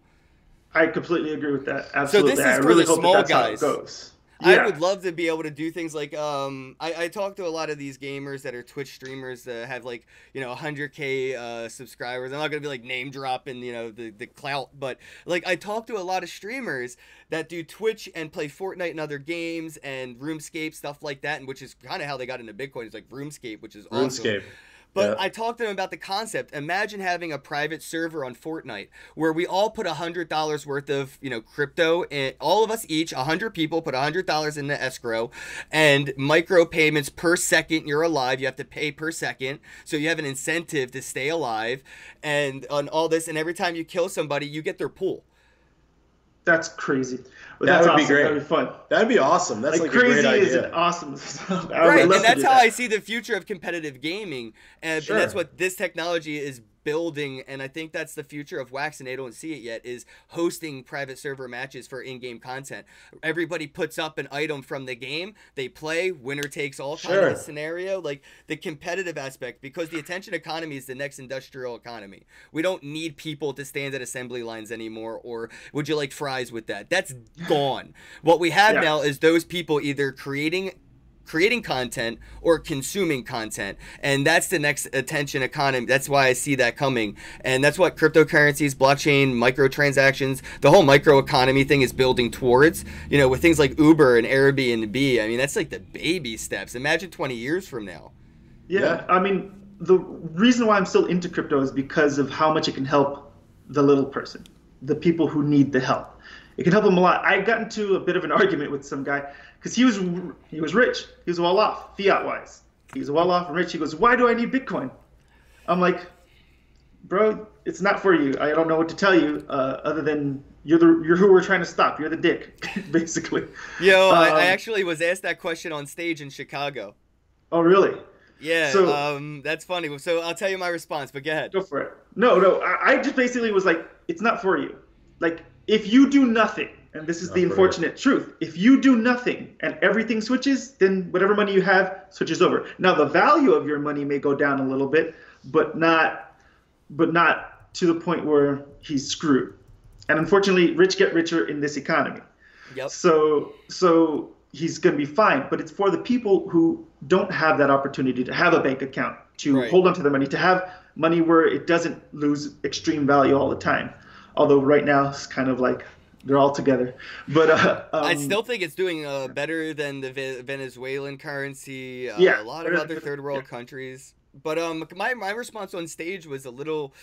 I completely agree with that. Absolutely.
is
I
for
really
the small
that
guys.
goes.
I would love to be able to do things like um I, I talk to a lot of these gamers that are Twitch streamers that have like you know 100k uh, subscribers. I'm not gonna be like name dropping you know the the clout, but like I talk to a lot of streamers that do Twitch and play Fortnite and other games and RuneScape stuff like that, and which is kind of how they got into Bitcoin. It's like RuneScape, which is awesome. But
Yeah.
I talked to them about the concept. Imagine having a private server on Fortnite where we all put a hundred dollars worth of you know crypto, and all of us each, a hundred people, put a hundred dollars in the escrow, and micro payments per second you're alive. You have to pay per second, so you have an incentive to stay alive, and on all this. And every time you kill somebody, you get their pool.
That's crazy. But
That
that's
would be great.
That'd be fun.
That'd be awesome. That's
like,
like, a
crazy
great
is
idea.
an awesome. I
right and that's how
that.
i see the future of competitive gaming and,
Sure.
and that's what this technology is building and i think that's the future of wax and they don't see it yet is hosting private server matches for in-game content everybody puts up an item from the game they play winner takes all kind of
Sure.
scenario like the competitive aspect because the attention economy is the next industrial economy we don't need people to stand at assembly lines anymore or would you like fries with that that's gone what we have
Yeah.
now is those people either creating creating content or consuming content. And that's the next attention economy. That's why i see that coming. And that's what cryptocurrencies blockchain microtransactions the whole microeconomy thing is building towards you know with things like uber and airbnb. I mean that's like the baby steps. Imagine 20 years from now.
Yeah,
Yeah.
I mean, the reason why I'm still into crypto is because of how much it can help the little person, the people who need the help. It can help them a lot. I got into a bit of an argument with some guy because he was he was rich, he was well off, fiat wise. He was well off and rich. He goes, "Why do I need Bitcoin?" I'm like, "Bro, it's not for you. I don't know what to tell you uh, other than you're the you're who we're trying to stop. You're the dick, basically.
Yo, um, I, I,
Um,
actually was asked that question on stage in Chicago.
Oh, really?
Yeah,
So-
um, that's funny. So I'll tell you my response, but go ahead.
Go for it. No, no. I, I just basically was like, it's not for you. Like, if you do nothing, and this is
Not
the
for you.
unfortunate truth, if you do nothing and everything switches, then whatever money you have switches over. Now, the value of your money may go down a little bit, but not, but not to the point where he's screwed. And unfortunately, rich get richer in this economy.
Yep.
So so he's going to be fine, but it's for the people who don't have that opportunity to have a bank account, to
Right.
hold on to their money, to have money where it doesn't lose extreme value all the time. Although right now it's kind of like they're all together. But uh, um,
I still think it's doing uh, better than the Ve- Venezuelan currency. Uh,
Yeah.
a lot of other third world countries. But um, my my response on stage was a little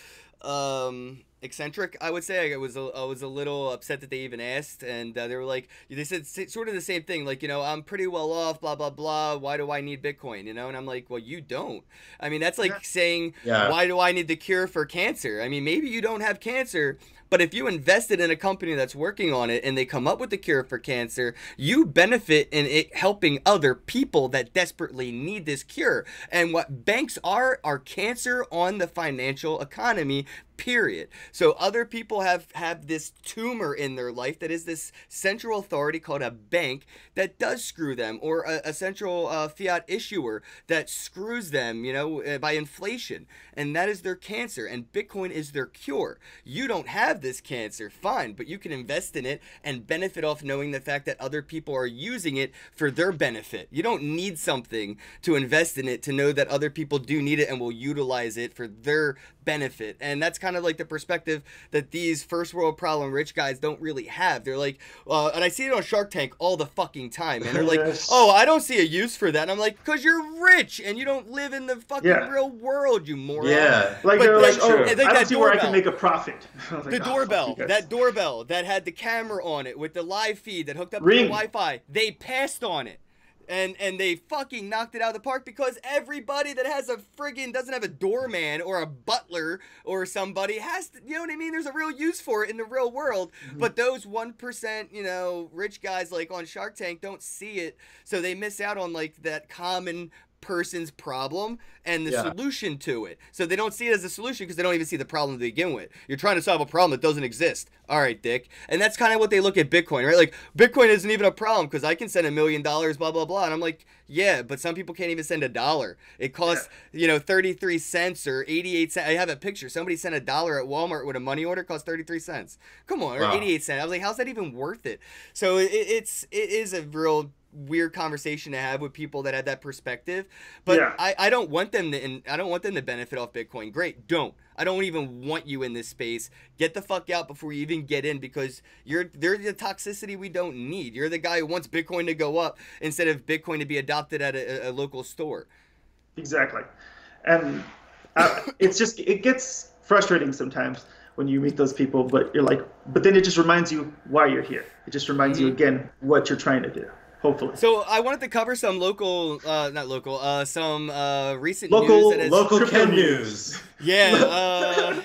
um eccentric. I would say I was a, I was a little upset that they even asked, and uh, they were like, they said sort of the same thing, like you know I'm pretty well off, blah blah blah. Why do I need Bitcoin? You know, and I'm like, well, you don't. I mean, that's like
Yeah.
saying,
Yeah.
why do I need the cure for cancer? I mean, maybe you don't have cancer, but if you invested in a company that's working on it and they come up with the cure for cancer, you benefit in it helping other people that desperately need this cure. And what banks are are cancer on the financial economy period. So other people have have this tumor in their life that is this central authority called a bank that does screw them or a, a central uh, fiat issuer that screws them you know uh, by inflation. And that is their cancer and bitcoin is their cure. You don't have this cancer fine but you can invest in it and benefit off knowing the fact that other people are using it for their benefit. You don't need something to invest in it to know that other people do need it and will utilize it for their benefit. And that's kind of like the perspective that these first world problem rich guys don't really have they're like uh, and i see it on shark tank all the fucking time and they're like
Yes.
oh i don't see a use for that and i'm like because you're rich and you don't live in the fucking
Yeah.
real world you moron
Yeah.
like
but
they're
that's
like, oh,
true.
I don't
that
see where I can make a profit. Like,
the
"Oh,
doorbell,
you
that doorbell that had the camera on it with the live feed that hooked up to the Wi-Fi, they passed on it. And and they fucking knocked it out of the park because everybody that has a friggin' doesn't have a doorman or a butler or somebody has to you know what I mean? There's a real use for it in the real world.
Mm-hmm.
But those one percent, you know, rich guys like on Shark Tank don't see it. So they miss out on like that common person's problem and the
Yeah.
solution to it. So they don't see it as a solution because they don't even see the problem to begin with. You're trying to solve a problem that doesn't exist. All right, Dick. And that's kind of what they look at Bitcoin, right? Like Bitcoin isn't even a problem because I can send a million dollars, blah blah blah. And I'm like, yeah, but some people can't even send a dollar. It costs you know 33 cents or 88 cents. I have a picture. Somebody sent a dollar at Walmart with a money order cost 33 cents. Come on, or
Wow.
88 cents. I was like, how's that even worth it? So it, it's it is a real weird conversation to have with people that have that perspective but
Yeah.
I, I don't want them to and I don't want them to benefit off Bitcoin. Great, don't. I don't even want you in this space. Get the fuck out before you even get in because you're they're the toxicity we don't need. You're the guy who wants Bitcoin to go up instead of Bitcoin to be adopted at a, a local store.
Exactly, and uh, it's just it gets frustrating sometimes when you meet those people. But you're like, but then it just reminds you why you're here. It just reminds you again what you're trying to do. Hopefully,
So I wanted to cover some local, uh, not local, uh, some uh, recent
Local-
news that has,
Local Ken
news.
news.
yeah. Uh,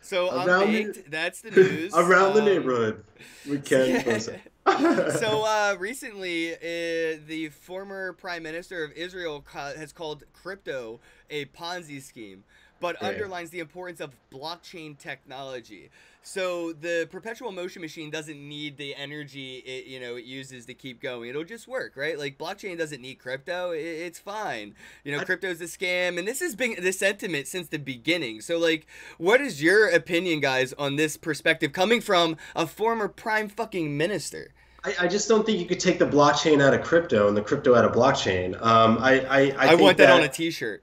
so I'm
Around the-
That's the news.
Around the
Um,
neighborhood. We can
yeah. so uh, recently, uh, the former prime minister of Israel ca- has called crypto a Ponzi scheme, but
Yeah.
underlines the importance of blockchain technology. So the perpetual motion machine doesn't need the energy it you know it uses to keep going. It'll just work, right? Like blockchain doesn't need crypto. It, it's fine. You know, crypto's a scam, and this has been the sentiment since the beginning. So like, what is your opinion, guys, on this perspective coming from a former prime fucking minister?
I, I just don't think you could take the blockchain out of crypto and the crypto out of blockchain. Um, I, I, I,
I, want that, on a T-shirt.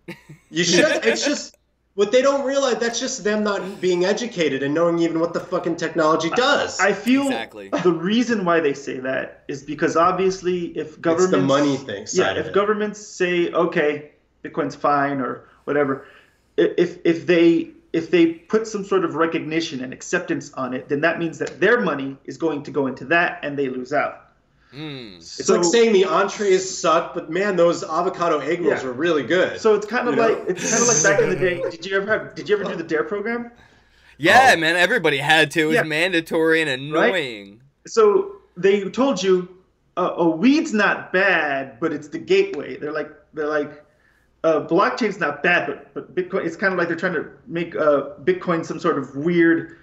You should. It's just what they don't realize. That's just them not being educated and knowing even what the fucking technology does.
I feel
Exactly.
the reason why they say that is because obviously if governments
it's the money thing. Side
yeah,
of
if
it.
governments say okay, Bitcoin's fine or whatever, if if they if they put some sort of recognition and acceptance on it, then that means that their money is going to go into that and they lose out.
Hmm.
It's
So-
like saying the entrees suck, but man, those avocado egg rolls
Yeah.
are really good.
So it's kind of
You know?
like it's kind of like back in the day. Did you ever have? Did you ever do the Dare program?
Yeah,
Oh.
man, everybody had to. It was
Yeah.
mandatory and annoying.
So they told you, uh, a weed's not bad, but it's the gateway. They're like, they're like, uh, blockchain's not bad, but but Bitcoin. It's kind of like they're trying to make uh, Bitcoin some sort of weird,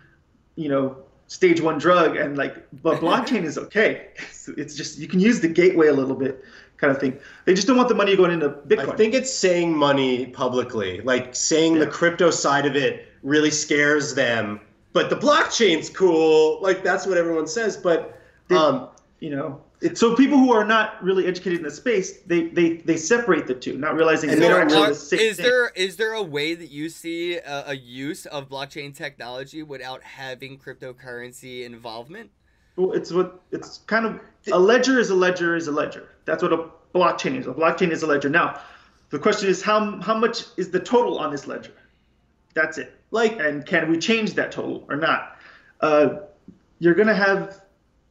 you know, stage one drug, and like, but blockchain is okay. It's, it's just you can use the gateway a little bit, kind of thing. They just don't want the money going into Bitcoin.
I think it's saying money publicly, like saying the crypto side of it really scares them. But the blockchain's cool, like that's what everyone says. But um,
you know. So people who are not really educated in the space, they they, they separate the two, not realizing
And
they're
they
actually the same
is
thing.
there is there a way that you see a, a use of blockchain technology without having cryptocurrency involvement?
Well, it's what it's kind of a ledger is a ledger is a ledger. That's what a blockchain is. A blockchain is a ledger. Now, the question is how how much is the total on this ledger? That's it.
like
And can we change that total or not? Uh, you're gonna have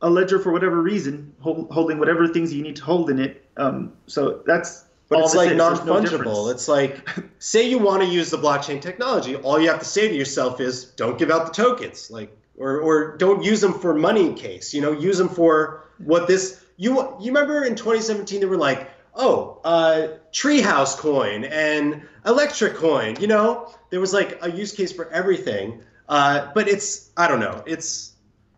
a ledger for whatever reason, hold, holding whatever things you need to hold in it. Um, so that's
But
all
it's like
is.
non
no
fungible.
difference.
it's like, say you want to use the blockchain technology, all you have to say to yourself is, don't give out the tokens, like, or or don't use them for money case. You know, use them for what this. You you remember in 2017 they were like, oh, uh, Treehouse coin and Electric coin. You know, there was like a use case for everything. Uh, but it's I don't know. It's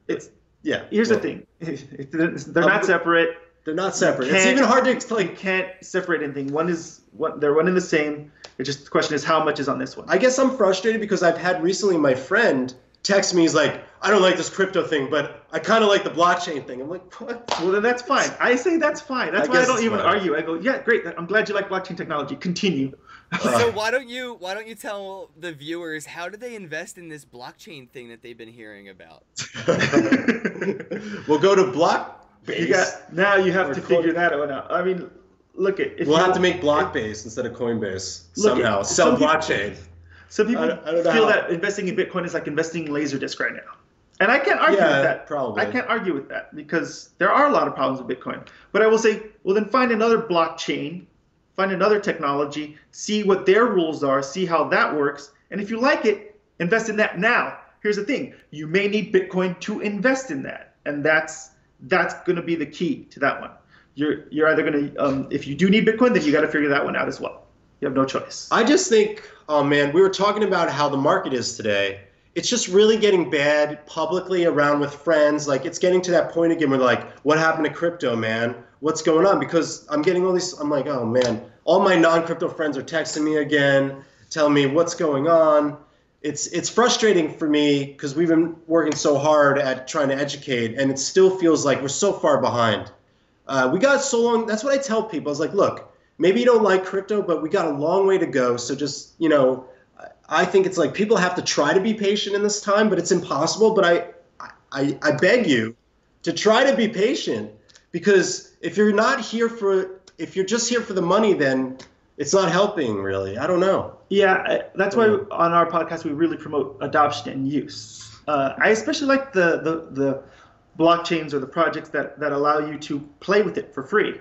it's yeah.
Here's
well,
the thing: they're not separate.
They're not separate. It's even hard to
You
explain.
can't separate anything. One is what they're one and the same. It's just the question is how much is on this one.
I guess I'm frustrated because I've had recently my friend text me. He's like, I don't like this crypto thing, but I kind of like the blockchain thing. I'm like, what?
Well, then that's fine. I say that's fine. That's
I
why I don't even
fine.
argue. I go, yeah, great. I'm glad you like blockchain technology. Continue.
So why don't you why don't you tell the viewers how do they invest in this blockchain thing that they've been hearing about?
we'll go to Blockbase.
You got now. You have
Or
to
coin-
figure that one out. I mean, look at
we'll
you,
have to make Blockbase instead of Coinbase
Look,
somehow.
some
Sell
people-
blockchain.
Some people
I don't- I don't
feel
how-
that investing in Bitcoin is like investing in Laserdisc right now, and I can't argue
Yeah,
with that.
probably.
I can't argue with that because there are a lot of problems with Bitcoin. But I will say, well, then find another blockchain, find another technology, see what their rules are, see how that works, and if you like it, invest in that now. Here's the thing: you may need Bitcoin to invest in that, and that's that's going to be the key to that one. You're you're either going to um, if you do need Bitcoin, then you got to figure that one out as well. You have no choice.
I just think, oh man, we were talking about how the market is today. It's just really getting bad publicly around with friends. Like it's getting to that point again where like, what happened to crypto, man? What's going on? Because I'm getting all these. I'm like, oh man, all my non-crypto friends are texting me again, telling me what's going on. It's it's frustrating for me because we've been working so hard at trying to educate, and it still feels like we're so far behind. Uh, we got so long. That's what I tell people. I was like, look, maybe you don't like crypto, but we got a long way to go. So just, you know, I- think it's like people have to try to be patient in this time, but it's impossible. But I, I, I beg you to try to be patient because if you're not here for, if you're just here for the money, then it's not helping really. I don't know.
Yeah, that's why on our podcast we really promote adoption and use. Uh, I especially like the, the the blockchains or the projects that that allow you to play with it for free,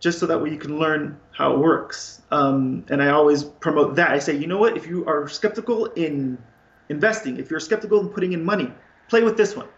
just so that way you can learn how it works. Um, and I always promote that. I say, you know what? If you are skeptical in investing, if you're skeptical in putting in money, play with this one.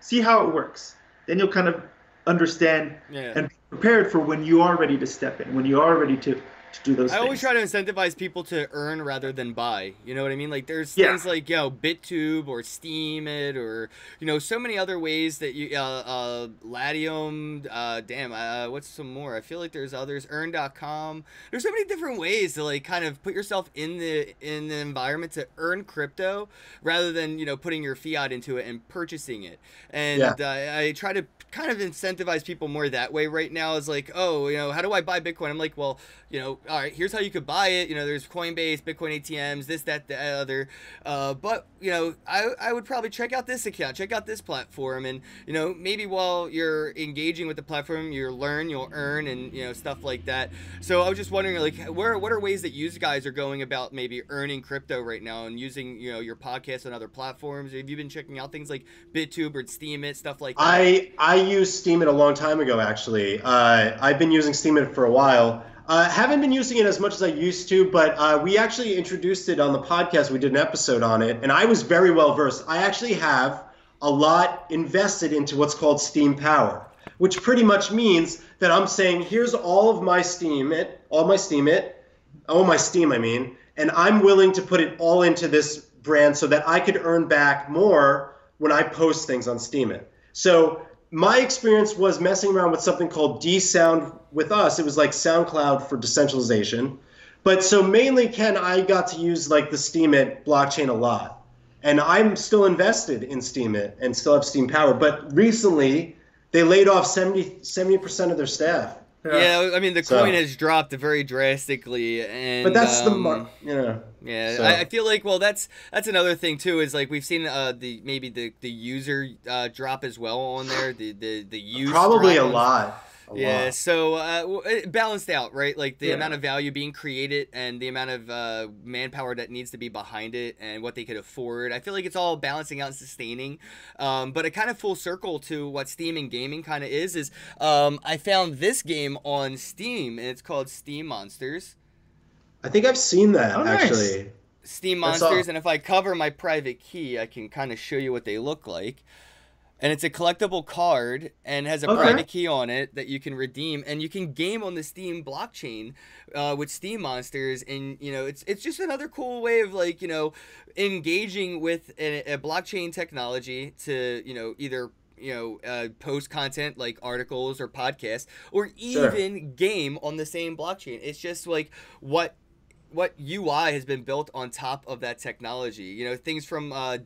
See how it works. Then you'll kind of understand
Yeah.
and be prepared for when you are ready to step in, when you are ready to, to do those
I
things.
always try to incentivize people to earn rather than buy. You know what I mean? Like there's
Yeah.
things like you know BitTube or Steemit or you know so many other ways that you uh, uh Latium. Uh, damn, uh, what's some more? I feel like there's others. Earn.com. There's so many different ways to like kind of put yourself in the in the environment to earn crypto rather than you know putting your fiat into it and purchasing it. And
Yeah.
uh, I try to kind of incentivize people more that way right now. Is like, oh, you know, how do I buy Bitcoin? I'm like, well, you know, all right, here's how you could buy it. You know, there's Coinbase, Bitcoin ATMs, this, that, the other. Uh, but you know, I I would probably check out this account, check out this platform, and you know, maybe while you're engaging with the platform, you'll learn, you'll earn, and you know, stuff like that. So I was just wondering, like, where what are ways that you guys are going about maybe earning crypto right now and using you know your podcast on other platforms? Have you been checking out things like BitTube or Steemit, stuff like that?
I I used Steemit a long time ago. Actually, uh, I've been using Steemit for a while. Uh, haven't been using it as much as I used to, but uh, we actually introduced it on the podcast. We did an episode on it, and I was very well versed. I actually have a lot invested into what's called Steem Power, which pretty much means that I'm saying, here's all of my Steemit, all my Steemit, all my Steem, I mean, and I'm willing to put it all into this brand so that I could earn back more when I post things on Steemit. So my experience was messing around with something called dSound with us. It was like SoundCloud for decentralization. But so mainly, Ken, I got to use like the Steemit blockchain a lot. And I'm still invested in Steemit and still have Steem Power. But recently, they laid off 70, 70% of their staff.
Yeah. yeah, I mean the so. coin has dropped very drastically, and
but that's um, the mar- you know.
Yeah, so. I, I, feel like well, that's that's another thing too. Is like we've seen uh the maybe the the user uh, drop as well on there. The the the use
probably a lot
yeah, lot. so uh, it balanced out, right? Like the yeah. amount of value being created and the amount of uh, manpower that needs to be behind it and what they could afford. I feel like it's all balancing out and sustaining. Um, but a kind of full circle to what Steam and gaming kind of is is um, I found this game on Steam and it's called Steem Monsters.
I think I've seen that oh, actually. Nice.
Steem Monsters, and if I cover my private key, I can kind of show you what they look like and it's a collectible card and has a okay. private key on it that you can redeem and you can game on the steem blockchain uh, with steem monsters and you know it's it's just another cool way of like you know engaging with a, a blockchain technology to you know either you know uh, post content like articles or podcasts or even sure. game on the same blockchain it's just like what what UI has been built on top of that technology. You know, things from uh,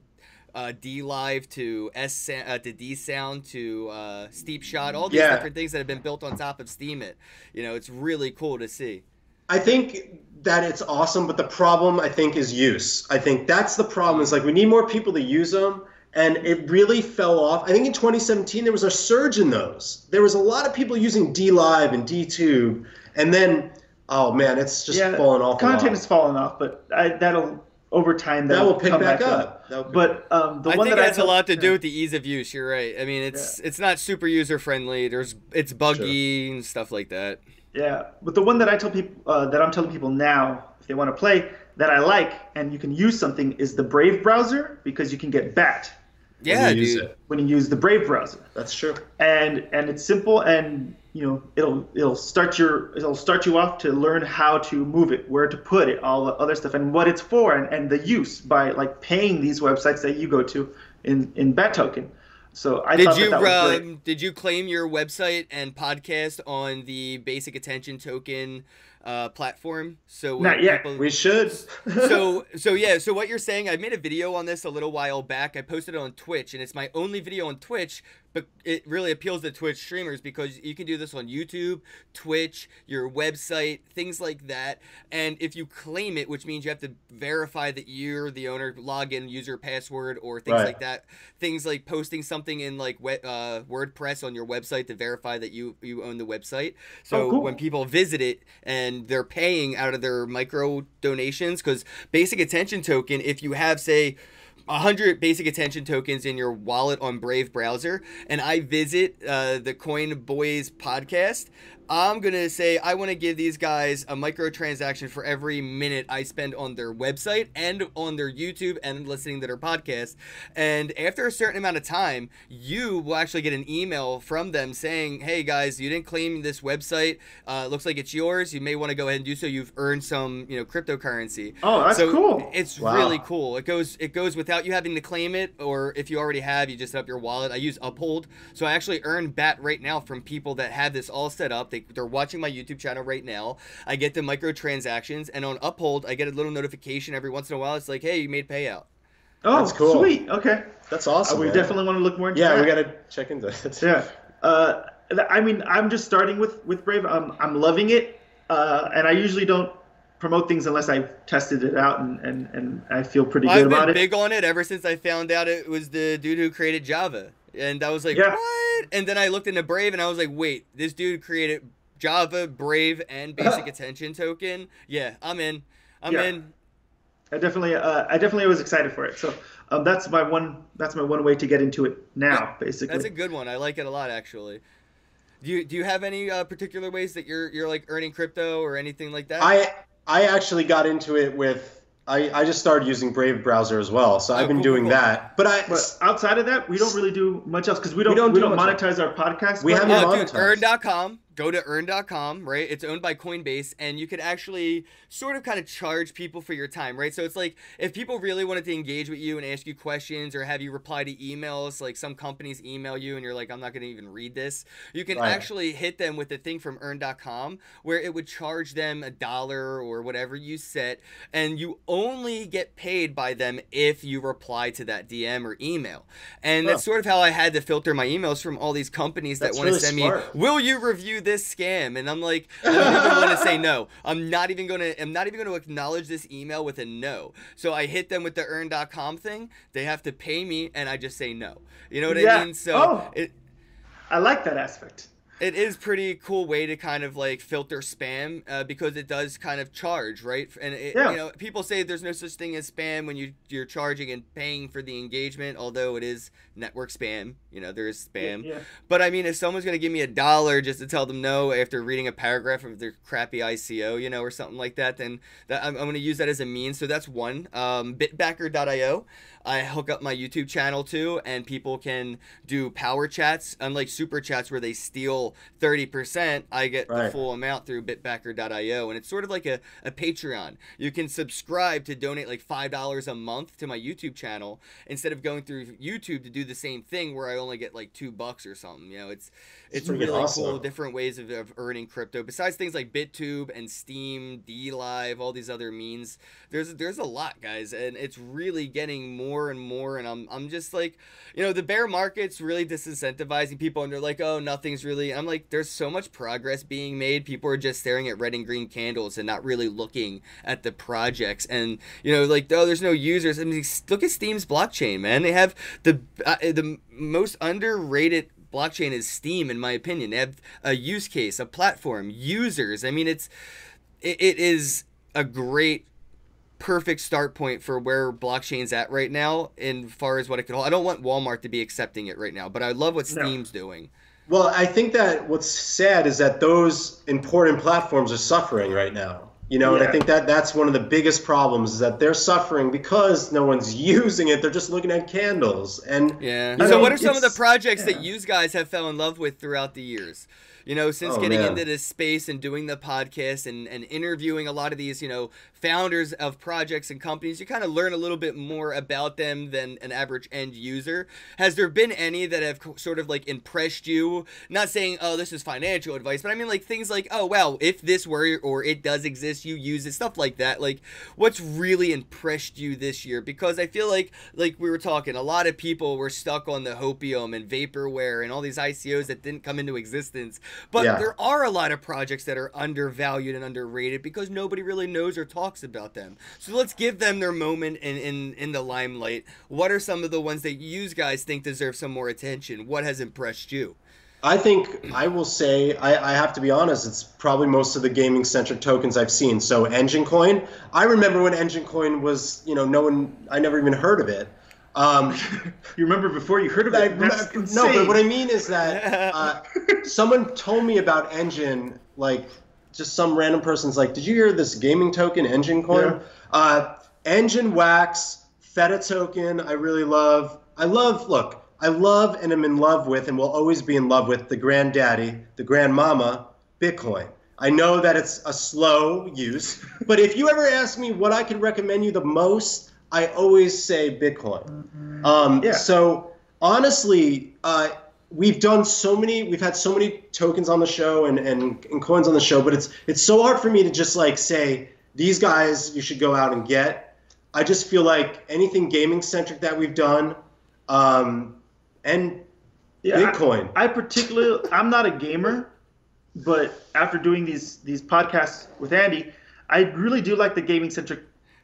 uh, DLive to S uh, to dSound to uh, Steep Shot, all these yeah. different things that have been built on top of Steem. It, You know, it's really cool to see.
I think that it's awesome, but the problem I think is use. I think that's the problem. Is like we need more people to use them, and it really fell off. I think in 2017 there was a surge in those. There was a lot of people using D Live and DTube, and then oh man, it's just yeah, fallen off.
Content has fallen off, but I, that'll over time that,
that will pick
back,
back, up.
up. But um, the
I
one
think
that
has a lot to do with the ease of use. You're right. I mean, it's yeah. it's not super user friendly. There's it's buggy sure. and stuff like that.
Yeah, but the one that I tell people uh, that I'm telling people now, if they want to play, that I like and you can use something is the Brave browser because you can get BAT.
Yeah, when you, use it,
when you use the Brave browser.
That's true.
And and it's simple and you know it'll it'll start your it'll start you off to learn how to move it where to put it all the other stuff and what it's for and, and the use by like paying these websites that you go to in in bat token so I
did
you that that
um, did you claim your website and podcast on the basic attention token uh, platform. So
not yet.
People... We should.
so so yeah. So what you're saying? I made a video on this a little while back. I posted it on Twitch, and it's my only video on Twitch but it really appeals to Twitch streamers because you can do this on YouTube, Twitch, your website, things like that. And if you claim it, which means you have to verify that you're the owner, login, user, password, or things right. like that. Things like posting something in like uh, WordPress on your website to verify that you you own the website. So oh, cool. when people visit it and they're paying out of their micro donations, because Basic Attention Token, if you have say 100 basic attention tokens in your wallet on Brave browser, and I visit uh, the Coin Boys podcast, I'm going to say I want to give these guys a microtransaction for every minute I spend on their website and on their YouTube and listening to their podcast. And after a certain amount of time, you will actually get an email from them saying, hey guys, you didn't claim this website. Uh, looks like it's yours. You may want to go ahead and do so. You've earned some, you know, cryptocurrency.
Oh, that's
so
cool.
It's wow. really cool. It goes it goes without you having to claim it, or if you already have, you just set up your wallet. I use Uphold. So I actually earn BAT right now from people that have this all set up they, they're watching my YouTube channel right now. I get the microtransactions, and on Uphold, I get a little notification every once in a while. It's like, hey, you made payout.
Oh, that's cool. Sweet. Okay.
That's awesome.
Uh, we
man.
definitely want to look more into
yeah,
that.
we got to check into it.
yeah. Uh, I mean, I'm just starting with with Brave. I'm I'm loving it, uh, and I usually don't promote things unless I've tested it out and, and, and I feel pretty
well,
good about it.
I've been big on it ever since I found out it was the dude who created Java. And I was like, yeah. what? And then I looked into Brave and I was like, wait, this dude created Java, Brave, and Basic Attention Token. Yeah, I'm in. I'm yeah. in.
I definitely, uh, I definitely was excited for it. So um, that's my one. That's my one way to get into it now, yeah, basically.
That's a good one. I like it a lot, actually. Do you do you have any uh, particular ways that you're you're like earning crypto or anything like that?
I I actually got into it with I, I just started using Brave browser as well, so
Oh,
I've been
cool,
doing
cool.
that. But I
But outside of that, we don't really do much else because we don't we
don't
don't,
do much
monetize our podcast.
We
but-
haven't
Oh, dude,
monetized.
earn.com. Go to earn.com, right? It's owned by Coinbase, and you could actually sort of kind of charge people for your time, right? So it's like if people really wanted to engage with you and ask you questions or have you reply to emails, like some companies email you and you're like, I'm not going to even read this, you can
Right.
actually hit them with a thing from earn.com where it would charge them a dollar or whatever you set, and you only get paid by them if you reply to that DM or email. And that's sort of how I had to filter my emails from all these companies that want to
really
send
smart.
me will you review this scam and i'm like i don't even want to say no. I'm not even going to i'm not even going to acknowledge this email with a no. So i hit them with the earn.com thing. They have to pay me and i just say no. You know what i mean? So
Oh.
it
I like that aspect.
it is pretty cool way to kind of like filter spam uh, because it does kind of charge right? And it,
Yeah.
you know people say there's no such thing as spam when you you're charging and paying for the engagement although it is network spam you know there is spam
Yeah.
but I mean, if someone's gonna give me a dollar just to tell them no after reading a paragraph of their crappy ICO, you know, or something like that, then that I'm, I'm gonna use that as a means. So that's one. Um, Bitbacker.io. I hook up my YouTube channel too, and people can do power chats, unlike super chats where they steal 30%. I get the full amount through Bitbacker.io, and it's sort of like a, a Patreon. You can subscribe to donate like five dollars a month to my YouTube channel instead of going through YouTube to do the same thing where I only get like two bucks or something. You know, it's it's really
awesome.
cool, different ways of, of earning crypto. Besides things like BitTube and Steem, D Live, all these other means, there's there's a lot, guys, and it's really getting more and more. And I'm I'm just like, you know, the bear market's really disincentivizing people, and they're like, oh, nothing's really. I'm like, there's so much progress being made. People are just staring at red and green candles and not really looking at the projects. And you know, like, oh, there's no users. I mean, look at Steem's blockchain, man. They have the uh, the most underrated blockchain is Steem, in my opinion. They have a use case, a platform, users. I mean, it's it, it is a great perfect start point for where blockchain's at right now in far as what it could hold. I don't want Walmart to be accepting it right now, but I love what
No.
Steem's doing.
Well, I think that what's sad is that those important platforms are suffering right now. You know, and I think that that's one of the biggest problems is that they're suffering because no one's using it. They're just looking at candles. And
Yeah. So
know,
what are some of the projects that you guys have fell in love with throughout the years? You know, since
Oh,
getting
man.
into this space and doing the podcast and, and interviewing a lot of these, you know, founders of projects and companies, you kind of learn a little bit more about them than an average end user. Has there been any that have sort of like impressed you? Not saying, oh, this is financial advice, but I mean like things like, oh, well, if this were or it does exist, you use it, stuff like that. Like, what's really impressed you this year? Because I feel like, like we were talking, a lot of people were stuck on the hopium and vaporware and all these ICOs that didn't come into existence. But
Yeah.
there are a lot of projects that are undervalued and underrated because nobody really knows or talks about them. So let's give them their moment in, in, in the limelight. What are some of the ones that you guys think deserve some more attention? What has impressed you?
I think I will say I, I have to be honest. It's probably most of the gaming centric tokens I've seen. So Enjin Coin. I remember when Enjin Coin was, you know, no one. I never even heard of it. Um,
You remember before you heard of
I-
it? That's
no,
insane.
but what I mean is that uh, someone told me about Enjin, like just some random person's like, "Did you hear this gaming token, Enjin Coin?"
Yeah.
Uh, Enjin Wax, Theta token. I really love. I love. Look, I love and am in love with, and will always be in love with the granddaddy, the grandmama, Bitcoin. I know that it's a slow use, but if you ever ask me what I could recommend you the most, I always say Bitcoin. Um,
Yeah.
So honestly, uh, we've done so many. We've had so many tokens on the show and, and, and coins on the show, but it's it's so hard for me to just like say these guys you should go out and get. I just feel like anything gaming centric that we've done, um, and
Yeah, I-
Bitcoin.
I particularly, I'm not a gamer, but after doing these these podcasts with Andy, I really do like the gaming centric.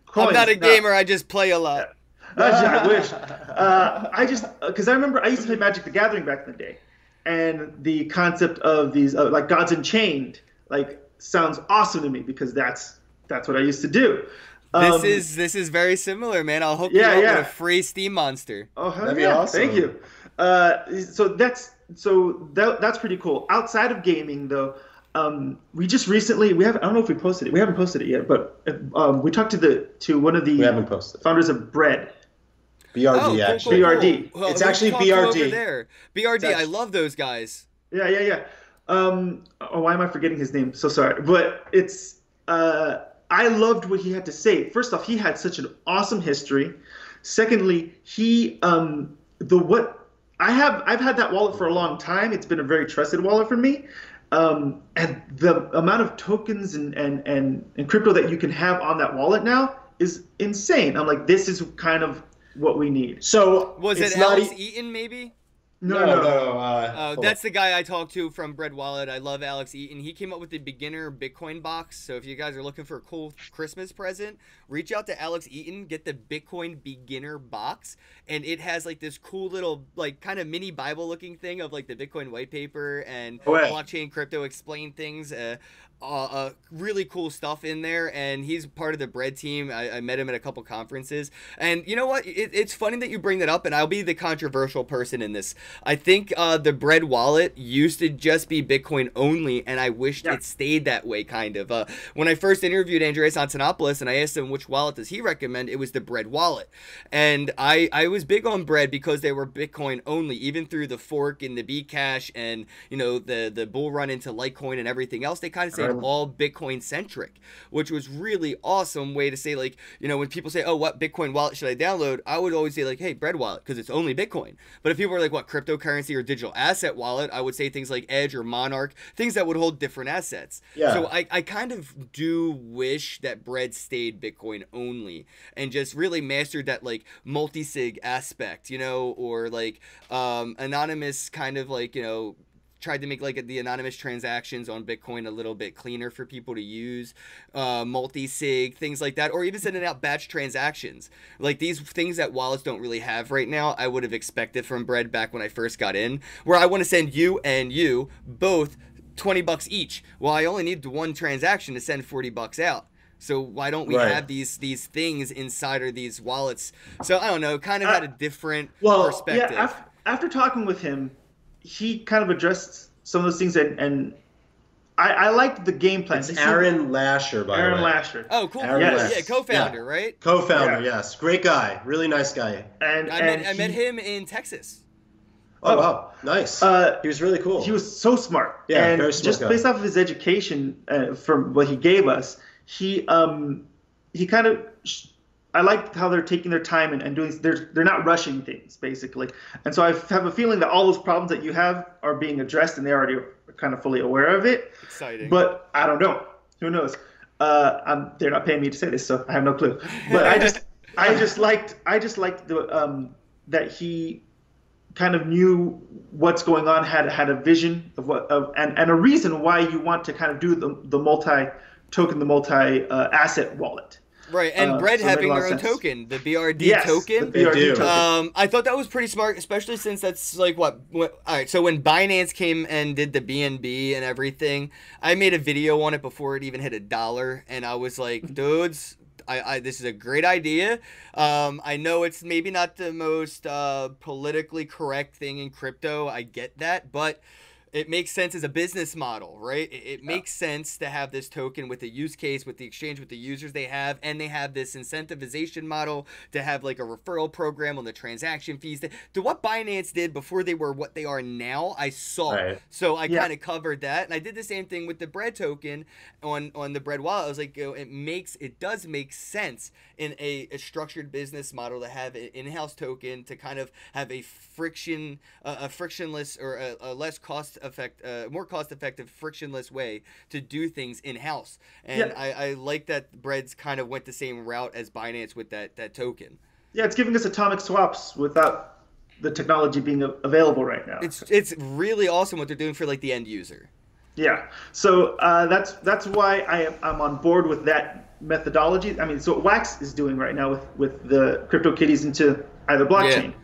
Coins.
i'm not a
Now-
gamer, I just play a lot.
I wish. Uh, I just because I remember I used to play Magic the Gathering back in the day, and the concept of these uh, like Gods Unchained like sounds awesome to me because that's that's what I used to do.
This
Um,
is this is very similar, man. I'll hook
Yeah,
you up
yeah.
with a free Steem monster.
Oh, hell
That'd be
yeah.
awesome.
Thank you. Uh, so that's so that, that's pretty cool. Outside of gaming, though, um, we just recently we have I don't know if we posted it. We haven't posted it yet, but um, we talked to the to one of the
We haven't posted.
founders of Bread.
BRD
Oh, cool,
actually.
cool,
BRD.
Well,
It's actually BRD.
There. BRD, I love those guys.
Yeah, yeah, yeah. Um, oh, why am I forgetting his name? So sorry, but it's uh, I loved what he had to say. First off, he had such an awesome history. Secondly, he um, the what I have I've had that wallet for a long time. It's been a very trusted wallet for me. Um, and the amount of tokens and, and, and, and crypto that you can have on that wallet now is insane. I'm like, this is kind of what we need.
So
Was it Alex
e-
Eaton, maybe?
No, no, no. uh,
Uh, that's
on.
the guy I talked to from Bread Wallet. I love Alex Eaton. He came up with the beginner Bitcoin box. So if you guys are looking for a cool Christmas present, reach out to Alex Eaton, get the Bitcoin beginner box, and it has like this cool little like kind of mini Bible looking thing of like the Bitcoin white paper and
Oh, yeah.
blockchain crypto explain things. Uh, uh, uh, really cool stuff in there, and he's part of the bread team. I, I met him at a couple conferences, and you know what? It, it's funny that you bring that up, and I'll be the controversial person in this. I think uh, the bread wallet used to just be Bitcoin only, and I wished
Yeah.
it stayed that way. Kind of. Uh, when I first interviewed Andreas Antonopoulos, and I asked him which wallet does he recommend, it was the bread wallet, and I I was big on bread because they were Bitcoin only, even through the fork and the Bcash, and you know the the bull run into Litecoin and everything else. They kind of stayed
Right.
all Bitcoin centric, which was really awesome way to say like you know when people say oh what Bitcoin wallet should I download, I would always say like hey bread wallet because it's only Bitcoin. But if people are like what cryptocurrency or digital asset wallet, I would say things like Edge or Monarch, things that would hold different assets.
Yeah.
So I, I kind of do wish that bread stayed Bitcoin only and just really mastered that like multi sig aspect, you know, or like um, anonymous kind of like you know tried to make like the anonymous transactions on Bitcoin a little bit cleaner for people to use, uh, multi-sig things like that, or even sending out batch transactions. Like these things that wallets don't really have right now, I would have expected from Bread back when I first got in, where I want to send you and you both 20 bucks each. Well, I only need one transaction to send 40 bucks out. So why don't we
Right.
have these these things inside of these wallets? So I don't know, kind of had a different
well, yeah,
perspective.
Yeah, after, after talking with him, he kind of addressed some of those things, and, and I, I liked the game plan.
It's Aaron Lasher, by
Aaron
the way.
Aaron Lasher.
oh, cool.
Aaron
Yeah,
West.
yeah, co-founder, right?
Co-founder,
Yeah.
yes. Great guy. Really nice guy.
and,
I
and
met I met him in Texas.
Oh,
Oh.
wow. Nice.
Uh,
he was really cool.
He was so smart.
Yeah,
and
very smart
just
guy.
based off of his education, uh, from what he gave us, he um he kind of. I like how they're taking their time and, and doing. They're they're not rushing things basically, and so I have a feeling that all those problems that you have are being addressed, and they already are kind of fully aware of it.
Exciting.
But I don't know. Who knows? Uh, I'm, they're not paying me to say this, so I have no clue. But I just, I just liked, I just liked the um, that he kind of knew what's going on, had had a vision of what, of, and and a reason why you want to kind of do the the multi token, the multi uh, asset wallet.
Right, and
uh,
Bread
so it made a
having their own
sense.
token, the BRD
Yes,
token.
the BRD token.
Um, I thought that was pretty smart, especially since that's like what, what. All right, so when Binance came and did the BNB and everything, I made a video on it before it even hit a dollar, and I was like, dudes. I, I, this is a great idea. Um, I know it's maybe not the most uh, politically correct thing in crypto. I get that, but it makes sense as a business model, right? It, it makes sense to have this token with the use case, with the exchange, with the users they have, and they have this incentivization model to have like a referral program on the transaction fees. To, to what Binance did before they were what they are now, I saw.
Right.
So I
Yeah.
kind of covered that, and I did the same thing with the bread token on on the bread wallet. I was like, you know, it makes it does make sense in a, a structured business model to have an in-house token to kind of have a friction, uh, a frictionless or a, a less cost effect, uh, more cost effective, frictionless way to do things in-house. And
Yeah.
I, I like that breads kind of went the same route as Binance with that that token.
Yeah, it's giving us atomic swaps without the technology being available right now.
It's it's really awesome what they're doing for like the end user.
Yeah. So uh, that's that's why I am I'm on board with that methodology. I mean, so what Wax is doing right now with with the crypto kitties into either blockchain.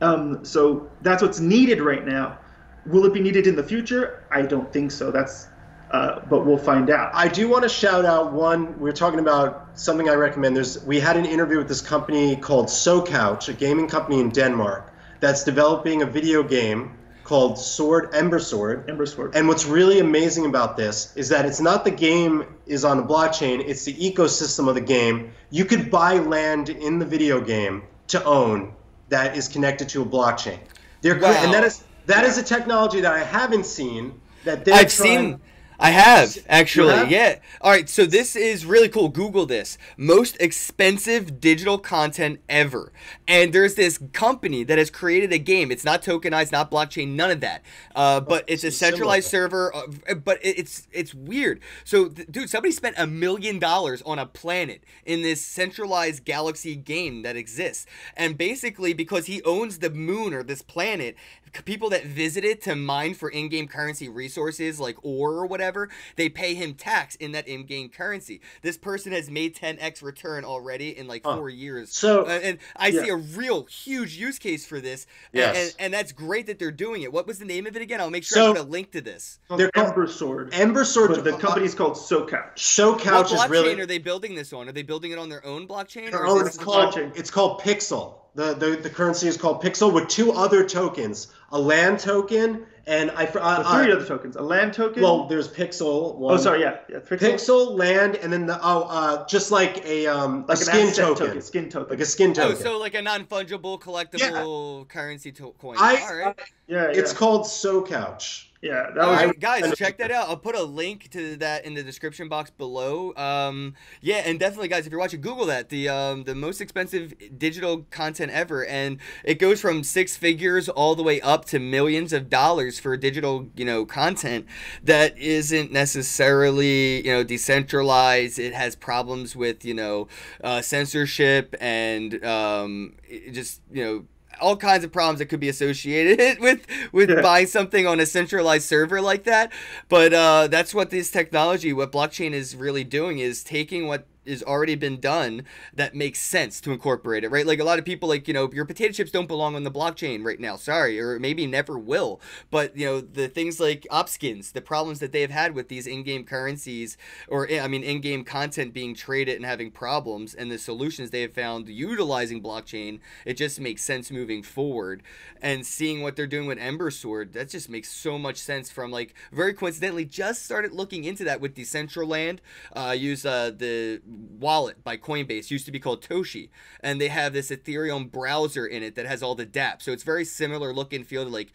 Um, so that's what's needed right now. Will it be needed in the future? I don't think so. That's uh, but we'll find out.
I do want to shout out one. We are talking about something I recommend. There's we had an interview with this company called SoCouch, a gaming company in Denmark that's developing a video game called Sword Ember Sword.
Ember Sword.
And what's really amazing about this is that it's not the game is on a blockchain, it's the ecosystem of the game. You could buy land in the video game to own that is connected to a blockchain. They're wow. and that is that is a technology that I haven't seen that they're
I've trying, seen I have actually. Have? Yeah. All right. So this is really cool. Google this. Most expensive digital content ever. And there's this company that has created a game. It's not tokenized, not blockchain, none of that. Uh, but it's a centralized server. Uh, but it's it's weird. So, dude, somebody spent a million dollars on a planet in this centralized galaxy game that exists. And basically, because he owns the moon or this planet, people that visit it to mine for in-game currency resources like ore or whatever, they pay him tax in that in-game currency. This person has made 10x return already in like four years.
So
uh, and I yeah. see a real huge use case for this. Yes. And, and, and, that's great that they're doing it. What was the name of it again? I'll make sure so, I put a link to this.
They're Ember Sword.
Ember Sword.
But the company's called SoCouch.
SoCouch
is
really.
are they building this on? Are they building it on their own blockchain?
Or oh, it's called, it's called Pixel. The, the, the currency is called Pixel with two other tokens, a land token and I
uh, three uh, other tokens. A land token.
Well, there's Pixel.
One. Oh, sorry, yeah, yeah.
Pixel. Pixel, land, and then the oh, uh, just like a um like a skin token. token.
Skin token.
Like a skin token.
Oh, so like a non fungible collectible yeah. currency to- coin. I, All right. Uh,
yeah, yeah, It's called SoCouch.
Yeah,
that was right, guys, check that out. I'll put a link to that in the description box below. Um, yeah, and definitely, guys, if you're watching, Google that the um, the most expensive digital content ever, and it goes from six figures all the way up to millions of dollars for digital, you know, content that isn't necessarily you know decentralized. It has problems with you know uh, censorship and um, just you know all kinds of problems that could be associated with with yeah. buying something on a centralized server like that. But uh, that's what this technology, what blockchain is really doing, is taking what is already been done that makes sense to incorporate it, right? Like a lot of people, like you know, your potato chips don't belong on the blockchain right now. Sorry, or maybe never will. But you know, the things like Opskins, the problems that they have had with these in-game currencies, or I mean, in-game content being traded and having problems, and the solutions they have found utilizing blockchain, it just makes sense moving forward. And seeing what they're doing with Ember Sword, that just makes so much sense. From like very coincidentally, just started looking into that with Decentraland. Uh, use uh, the wallet by Coinbase used to be called Toshi, and they have this Ethereum browser in it that has all the dApps. So it's very similar look and feel to like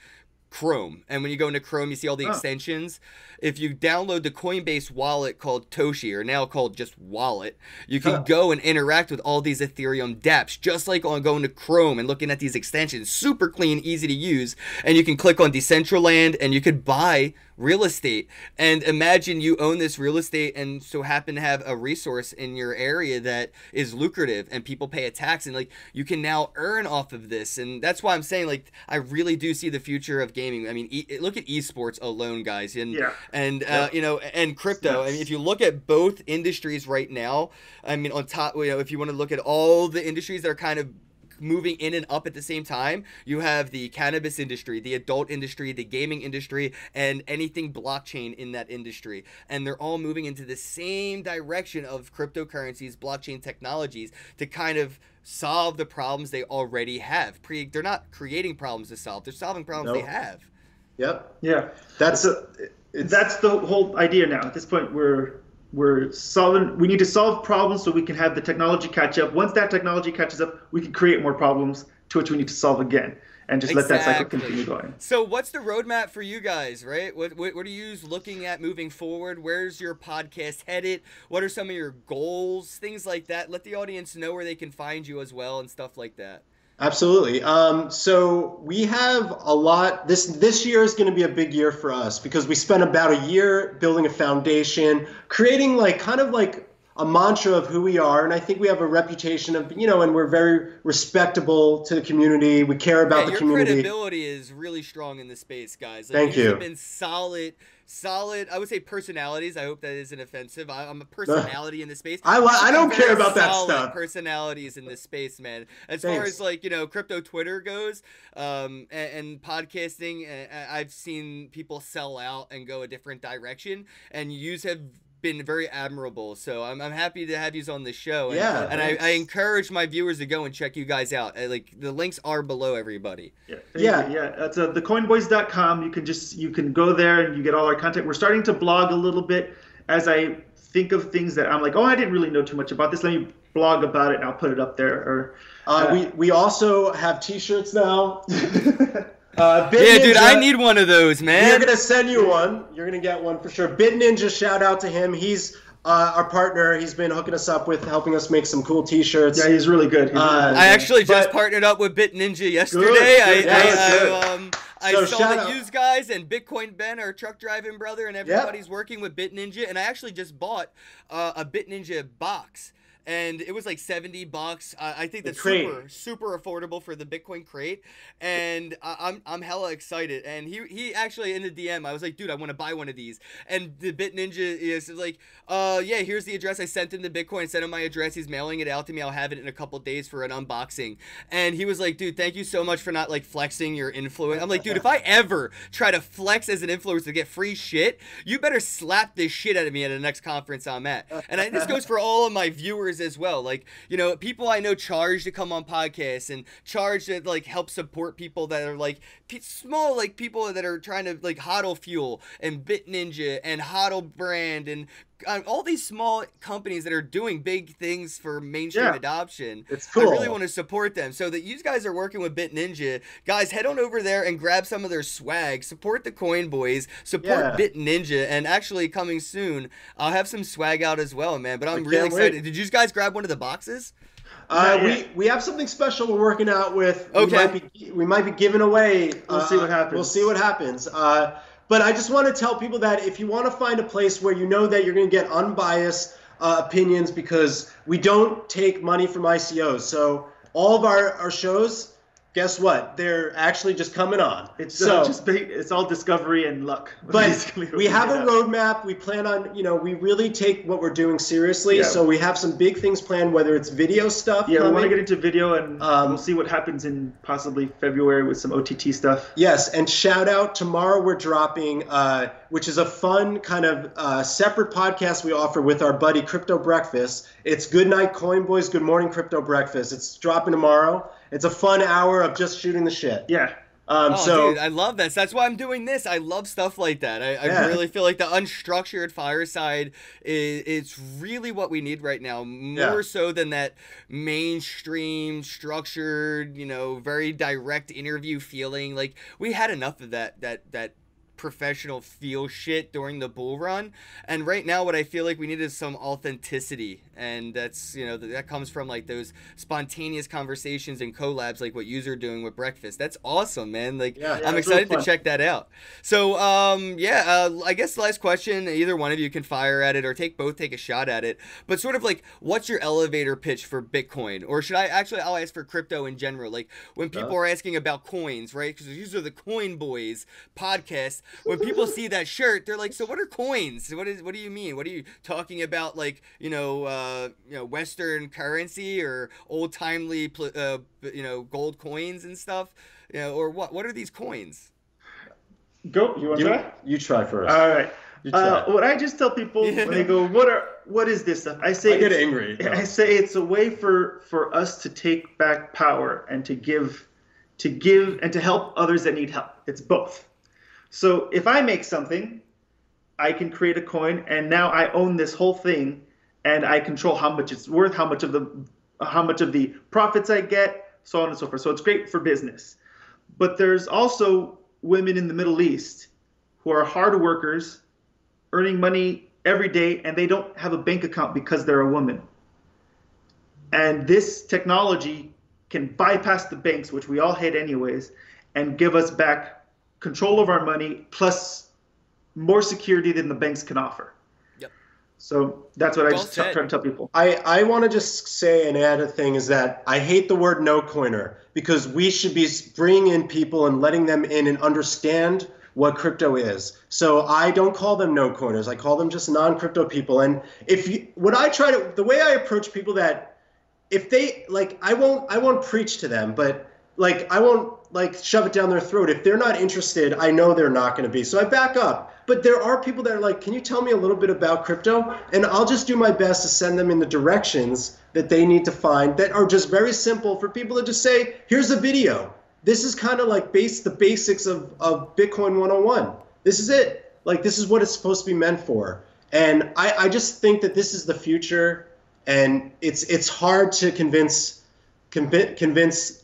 Chrome. And when you go into Chrome, you see all the oh. extensions. If you download the Coinbase wallet called Toshi, or now called just Wallet, you can go and interact with all these Ethereum dApps, just like on going to Chrome and looking at these extensions. Super clean, easy to use. And you can click on Decentraland and you could buy real estate. And imagine you own this real estate and so happen to have a resource in your area that is lucrative and people pay a tax and like you can now earn off of this. And that's why I'm saying like I really do see the future of gaming. I mean, e- look at esports alone, guys, and
yeah.
and uh, yeah. you know, and crypto. Yes. I mean, if you look at both industries right now, I mean, on top, you know, if you want to look at all the industries that are kind of moving in and up at the same time. You have the cannabis industry, the adult industry, the gaming industry, and anything blockchain in that industry. And they're all moving into the same direction of cryptocurrencies, blockchain technologies to kind of solve the problems they already have. Pre- they're not creating problems to solve, they're solving problems nope. they have.
Yep.
Yeah. That's a, that's the whole idea now. At this point, we're we're solving we need to solve problems so we can have the technology catch up. Once that technology catches up we can create more problems to which we need to solve again and just exactly. let that cycle continue going.
So what's the roadmap for you guys right? What, what, what are you looking at moving forward? Where's your podcast headed? What are some of your goals? Things like that. Let the audience know where they can find you as well and stuff like that
Absolutely. Um, so we have a lot. This this year is going to be a big year for us because we spent about a year building a foundation, creating like kind of like a mantra of who we are, and I think we have a reputation of you know, and we're very respectable to the community. We care about
yeah,
the community.
Your credibility is really strong in this space, guys.
Like, Thank you.
Been solid solid. I would say personalities. I hope that isn't offensive. I, am a personality in this space.
I I don't care about that stuff.
Personalities in this space, man. As Thanks. far as like you know, crypto Twitter goes, um, and, and podcasting, I've seen people sell out and go a different direction, and you have been very admirable. So I'm, I'm happy to have you on the show. And,
Yeah,
and I, I encourage my viewers to go and check you guys out. Uh, Like the links are below everybody.
Yeah,
Yeah.
you. yeah. That's uh, thecoinboys.com. You can just you can go there and you get all our content. We're starting to blog a little bit as I think of things that I'm like, oh, I didn't really know too much about this. Let me blog about it and I'll put it up there. Or
Uh, we we also have T-shirts now. uh, Bit
Yeah, dude, I need one of those, man.
We're gonna send you one. You're gonna get one for sure. Bit Ninja, shout out to him. He's uh, our partner. He's been hooking us up with helping us make some cool T-shirts.
yeah, he's really good. He's really
Uh,
good.
I actually just
But-
partnered up with Bit Ninja yesterday.
Good,
I,
good,
I,
good,
I,
good.
um, I
So
saw
shout
that
out-
you guys and Bitcoin Ben, our truck driving brother, and everybody's working with Bit Ninja. And I actually just bought uh, a Bit Ninja box. And it was like 70 bucks. Uh, I think that's super, super affordable for the Bitcoin crate. And I, I'm, I'm hella excited. And he, he actually in the DM, I was like, dude, I want to buy one of these. And the Bit Ninja is like, uh, yeah, here's the address. I sent him the Bitcoin, sent him my address. He's mailing it out to me. I'll have it in a couple days for an unboxing. And he was like, dude, thank you so much for not like flexing your influence. I'm like, dude, if I ever try to flex as an influencer to get free shit, you better slap this shit out of me at the next conference I'm at. And I, this goes for all of my viewers as well. Like, you know, people I know charge to come on podcasts and charge to like help support people that are like small, like people that are trying to like hodl fuel and Bit Ninja and hodl brand and uh, all these small companies that are doing big things for mainstream
Yeah.
adoption.
It's cool.
I really want to support them. So that you guys are working with Bit Ninja, guys, head on over there and grab some of their swag. Support the Coin Boys. Support
Yeah.
Bit Ninja. And actually, coming soon, I'll have some swag out as well, man. But I'm
I
really excited.
wait.
Did you guys grab one of the boxes?
Uh, we we have something special we're working out with.
Okay.
We might be, we might be giving away.
We'll
uh,
see what happens.
We'll see what happens. Uh, but I just want to tell people that if you want to find a place where you know that you're going to get unbiased uh, opinions, because we don't take money from ICOs. So all of our, our shows, guess what? They're actually just coming on.
It's
so.
uh, just ba- it's all discovery and luck.
but
basically,
we have a roadmap. We plan on, you know, we really take what we're doing seriously.
Yeah.
So we have some big things planned, whether it's video stuff.
Yeah, we want to get into video and
Um,
we'll see what happens in possibly February with some OTT stuff.
Yes, and shout out tomorrow we're dropping, uh, which is a fun kind of uh, separate podcast we offer with our buddy Crypto Breakfast. It's Good Night Coin Boys, Good Morning Crypto Breakfast. It's dropping tomorrow. It's a fun hour of just shooting the shit.
Yeah,
Um,
Oh,
so
dude, I love this. That's why I'm doing this. I love stuff like that. I, I
Yeah.
really feel like the unstructured fireside is it's really what we need right now, more
Yeah.
so than that mainstream, structured, you know, very direct interview feeling. Like we had enough of that. That that professional feel shit during the bull run. And right now what i feel like we need is some authenticity. And that's you know that comes from like those spontaneous conversations and collabs like what you're doing with breakfast. That's awesome man. Like
Yeah,
yeah,
i'm excited to check that out. So um yeah uh, i guess the last question either one of you can fire at it or take both take a shot at it. But sort of like what's your elevator pitch for bitcoin? Or should i actually i'll ask for crypto in general. Like when people
Yeah.
are asking about coins right? Because these are the coin boys podcast when people see that shirt they're like so what are coins what is what do you mean what are you talking about like you know uh you know western currency or old timely pl- uh you know gold coins and stuff you know or what what are these coins
go. You want to
you,
try?
you try first.
All right. Uh, what I just tell people
Yeah.
when they go, "What are what is this stuff?" I say
I get
it's-
angry.
I say it's a way for for us to take back power and to give to give and to help others that need help. It's both. So if I make something, I can create a coin and now I own this whole thing and I control how much it's worth, how much of the how much of the profits I get, so on and so forth. So it's great for business. But there's also women in the Middle East who are hard workers, earning money every day, and they don't have a bank account because they're a woman. And this technology can bypass the banks, which we all hate anyways, and give us back control of our money plus more security than the banks can offer.
Yep.
So that's what I
Well
just try
said.
try to tell people.
I, I want to just say and add a thing is that I hate the word no coiner because we should be bringing in people and letting them in and understand what crypto is. So I don't call them no coiners. I call them just non crypto people. And if you, what I try to, the way I approach people that if they like, I won't, I won't preach to them, but like I won't like shove it down their throat. If they're not interested, I know they're not going to be. So I back up. But there are people that are like, "Can you tell me a little bit about crypto?" And I'll just do my best to send them in the directions that they need to find that are just very simple for people to just say, "Here's a video." This is kind of like base the basics of of Bitcoin 101. This is it. Like this is what it's supposed to be meant for. And I, I just think that this is the future, and it's it's hard to convince convince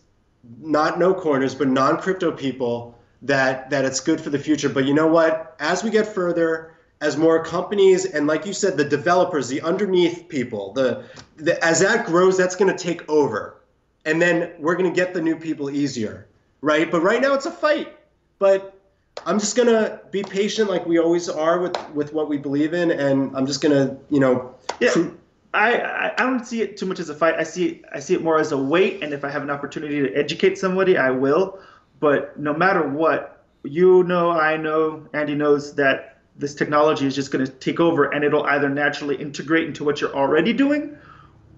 not no coiners but non crypto people that that it's good for the future. But you know what? As we get further, as more companies and like you said, the developers, the underneath people, the, the as that grows, that's going to take over, and then we're going to get the new people easier, right? But right now it's a fight. But I'm just gonna be patient, like we always are with with what we believe in, and I'm just gonna, you know.
Yeah. I, I don't see it too much as a fight. I see I see it more as a wait, and if I have an opportunity to educate somebody, I will. But no matter what, you know, I know, Andy knows that this technology is just going to take over, and it'll either naturally integrate into what you're already doing,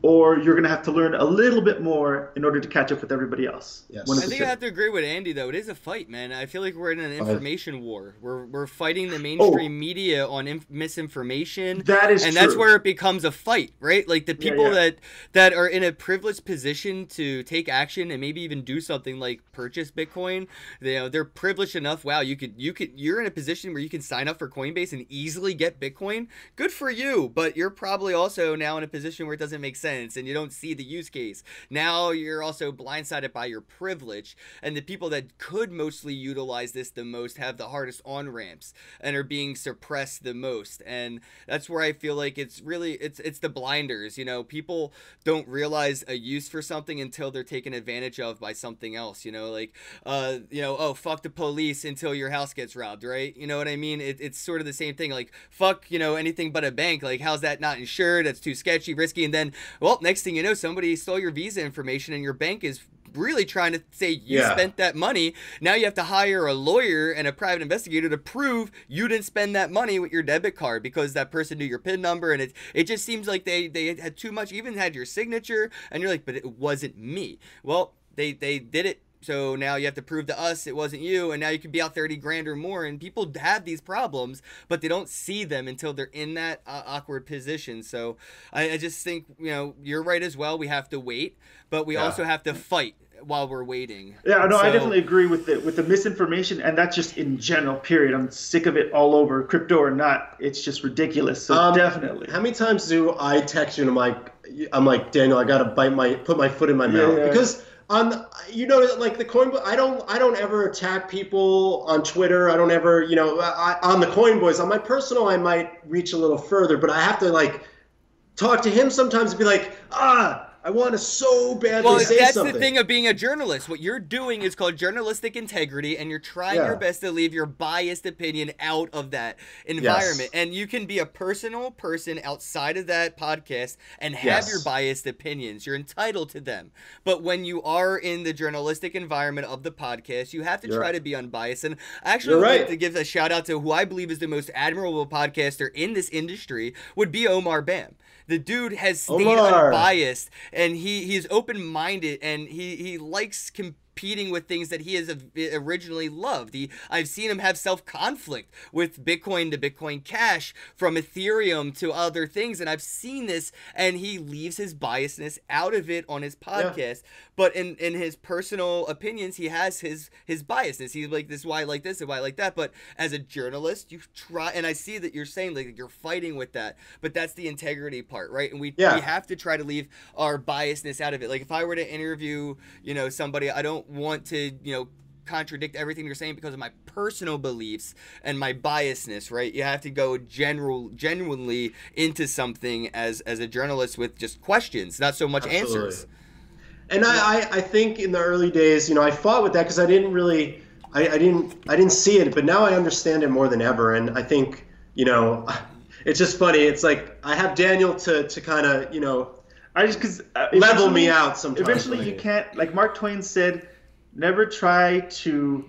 or you're going to have to learn a little bit more in order to catch up with everybody else.
Yes. I think I have to agree with Andy though. It is a fight, man. I feel like we're in an information war. We're we're fighting the oh. mainstream oh. media on inf- misinformation.
That is
and
true.
that's where it becomes a fight, right? Like the people yeah, yeah. that that are in a privileged position to take action and maybe even do something like purchase Bitcoin. They, you know, they're privileged enough. Wow, you could you could you're in a position where you can sign up for Coinbase and easily get Bitcoin. Good for you, but you're probably also now in a position where it doesn't make sense sense and you don't see the use case. Now you're also blindsided by your privilege, and the people that could mostly utilize this the most have the hardest on ramps and are being suppressed the most. And that's where I feel like it's really it's it's the blinders. You know, people don't realize a use for something until they're taken advantage of by something else. You know, like uh, you know, oh fuck the police until your house gets robbed, right? You know what I mean? It, it's sort of the same thing. Like fuck, you know, anything but a bank. Like how's that not insured? That's too sketchy, risky, and then well, next thing you know, somebody stole your Visa information and your bank is really trying to say you yeah. spent that money. Now you have to hire a lawyer and a private investigator to prove you didn't spend that money with your debit card because that person knew your PIN number and it it just seems like they they had too much even had your signature and you're like but it wasn't me. Well, they they did it so now you have to prove to us it wasn't you, and now you could be out 30 grand or more. And people have these problems, but they don't see them until they're in that uh, awkward position. So I, I, just think, you know, you're right as well. We have to wait, but we yeah. also have to fight while we're waiting.
Yeah, no, so, I definitely agree with the with the misinformation, and that's just in general. Period. I'm sick of it all over, crypto or not. It's just ridiculous. So um, definitely.
How many times do I text you and I'm like, I'm like Daniel, I gotta bite my put my foot in my mouth yeah. because on you know like the coin i don't i don't ever attack people on twitter. I don't ever you know I, on the coin boys on my personal i might reach a little further but i have to like talk to him sometimes and be like ah I want to so badly well, say
that's
something.
the thing of being a journalist. What you're doing is called journalistic integrity, and you're trying yeah. your best to leave your biased opinion out of that environment. Yes. And you can be a personal person outside of that podcast and have yes. your biased opinions. You're entitled to them. But when you are in the journalistic environment of the podcast, you have to you're try right. to be unbiased. And I actually would right. like to give a shout out to who I believe is the most admirable podcaster in this industry would be Omar Bham. The dude has oh, stayed Omar. unbiased and he he's open minded and he he likes competing with things that he has originally loved. He, I've seen him have self conflict with Bitcoin to Bitcoin Cash, from Ethereum to other things, and I've seen this, and he leaves his biasness out of it on his podcast. Yeah. But in in his personal opinions, he has his his biasness. He's like, this is why I like this and why I like that. But as a journalist, you try, and I see that you're saying like you're fighting with that, but that's the integrity part, right? And we yeah. we have to try to leave our biasness out of it. Like if I were to interview, you know, somebody, I don't want to, you know, contradict everything you're saying because of my personal beliefs and my biasness, right? You have to go general genuinely into something as as a journalist with just questions, not so much Absolutely. answers.
And I, I, I think in the early days, you know, I fought with that because I didn't really I, I didn't I didn't see it, but now I understand it more than ever. And I think, you know, it's just funny. It's like I have Daniel to to kind of, you know,
I just because uh,
level me out sometimes.
Eventually, you can't. Like Mark Twain said, never try to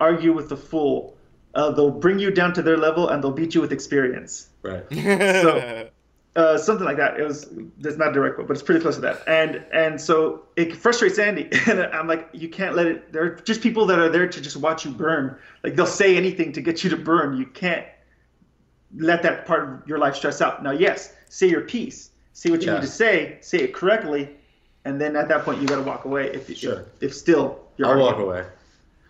argue with the fool. Uh, they'll bring you down to their level and they'll beat you with experience.
Right.
so Uh, something like that. It was. There's not a direct quote, but it's pretty close to that. And and so it frustrates Andy, and I'm like, you can't let it. There are just people that are there to just watch you burn. Like they'll say anything to get you to burn. You can't let that part of your life stress out. Now, yes, say your piece. Say what you
Yeah.
need to say. Say it correctly, and then at that point you got to walk away. If
Sure.
if, if still you're
I'll walk away.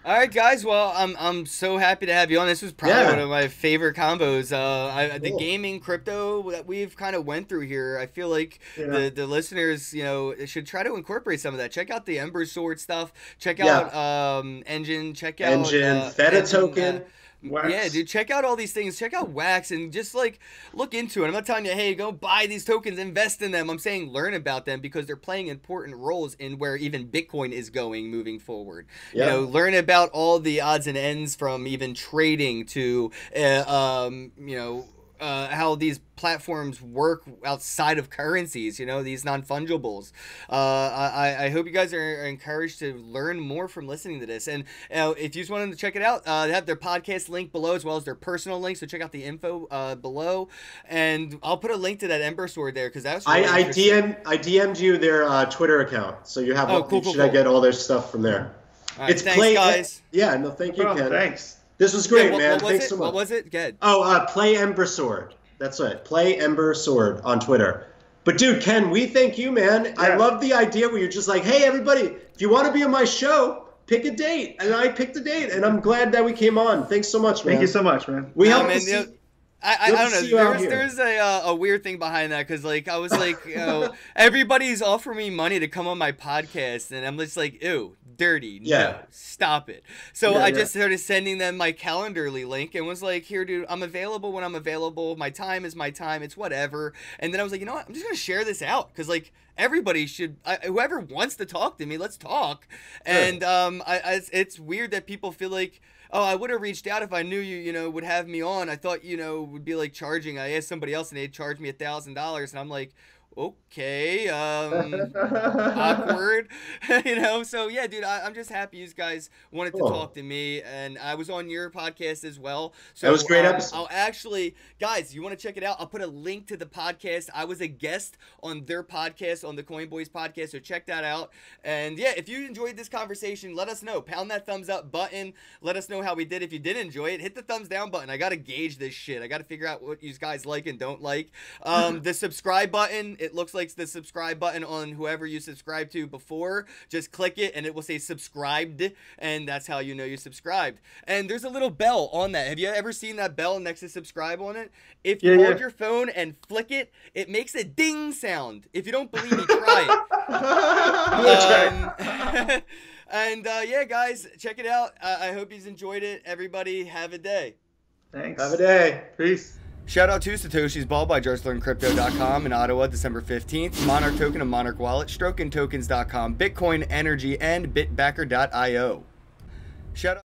All right, guys. Well, I'm I'm so happy to have you on. This was probably
Yeah.
one of my favorite combos. Uh, I, the gaming crypto that we've kind of went through here. I feel like
Yeah.
the the listeners, you know, should try to incorporate some of that. Check out the Ember Sword stuff. Check
Yeah.
out um, Enjin. Check out
Enjin,
uh,
Theta
Enjin,
token.
uh,
Wax.
Yeah, dude, check out all these things. Check out Wax and just like look into it. I'm not telling you, hey, go buy these tokens, invest in them. I'm saying learn about them because they're playing important roles in where even Bitcoin is going moving forward.
Yeah.
You know, learn about all the odds and ends from even trading to, uh, um, you know. Uh, how these platforms work outside of currencies, you know, these non fungibles. Uh, I, I hope you guys are, are encouraged to learn more from listening to this. And uh, if you just wanted to check it out, uh, they have their podcast link below as well as their personal link. So check out the info uh, below. And I'll put a link to that Ember Sword there because that's really
I, I. DM I DM'd you their uh, Twitter account, so you have.
Oh,
all-
cool, cool,
should I get all their stuff from there?
All right,
it's
thanks,
play.
guys.
Yeah, no, thank you,
Bro,
Ken.
thanks.
This was great,
Yeah, what,
man.
what was
Thanks
it?
so much.
What was it? Good.
Oh, uh, play Ember Sword. That's it. Play Ember Sword on Twitter. But dude, Ken, we thank you, man. I love the idea where you're just like, hey, everybody, if you want to be on my show, pick a date. And I picked a date, and I'm glad that we came on. Thanks so much, man.
Thank you so much, man.
We
Nah,
hope
man,
to see.
you I, I, I don't know.
see you out
There's a uh, a weird thing behind that because like I was like you know everybody's offering me money to come on my podcast and I'm just like ew dirty no
Yeah.
stop it. So
Yeah,
I
yeah.
just started sending them my Calendly link and was like here dude I'm available when I'm available. My time is my time. It's whatever. And then I was like you know what I'm just gonna share this out because like everybody should I, whoever wants to talk to me let's talk. And um I, I it's- it's weird that people feel like oh, I would have reached out if I knew you, you know, would have me on. I thought, you know, would be like charging. I asked somebody else and they'd charge me a thousand dollars, and I'm like, okay, um, awkward, you know. So yeah, dude, I, I'm just happy you guys wanted to talk to me, and I was on your podcast as well. So
That was great
um,
episode.
I'll actually, guys, you want to check it out? I'll put a link to the podcast. I was a guest on their podcast, on the Coin Boys podcast, so check that out. And yeah, if you enjoyed this conversation, let us know. Pound that thumbs up button. Let us know how we did. If you did enjoy it, hit the thumbs down button. I gotta gauge this shit. I gotta figure out what you guys like and don't like. Um, the subscribe button. It looks like the subscribe button on whoever you subscribed to before. Just click it, and it will say subscribed, and that's how you know you subscribed. And there's a little bell on that. Have you ever seen that bell next to subscribe on it? If you
Yeah,
hold
yeah.
your phone and flick it, it makes a ding sound. If you don't believe me, try it. Um, and uh, yeah, guys, check it out. Uh, I hope you've enjoyed it. Everybody, have a day.
Thanks.
Have a day.
Peace.
Shout out to Satoshi's Ball by JarsLearnCrypto.com in Ottawa, December 15th. Monarch Token and Monarch Wallet, StrokenTokens.com, Bitcoin Energy, and Bitbacker.io. Shout out.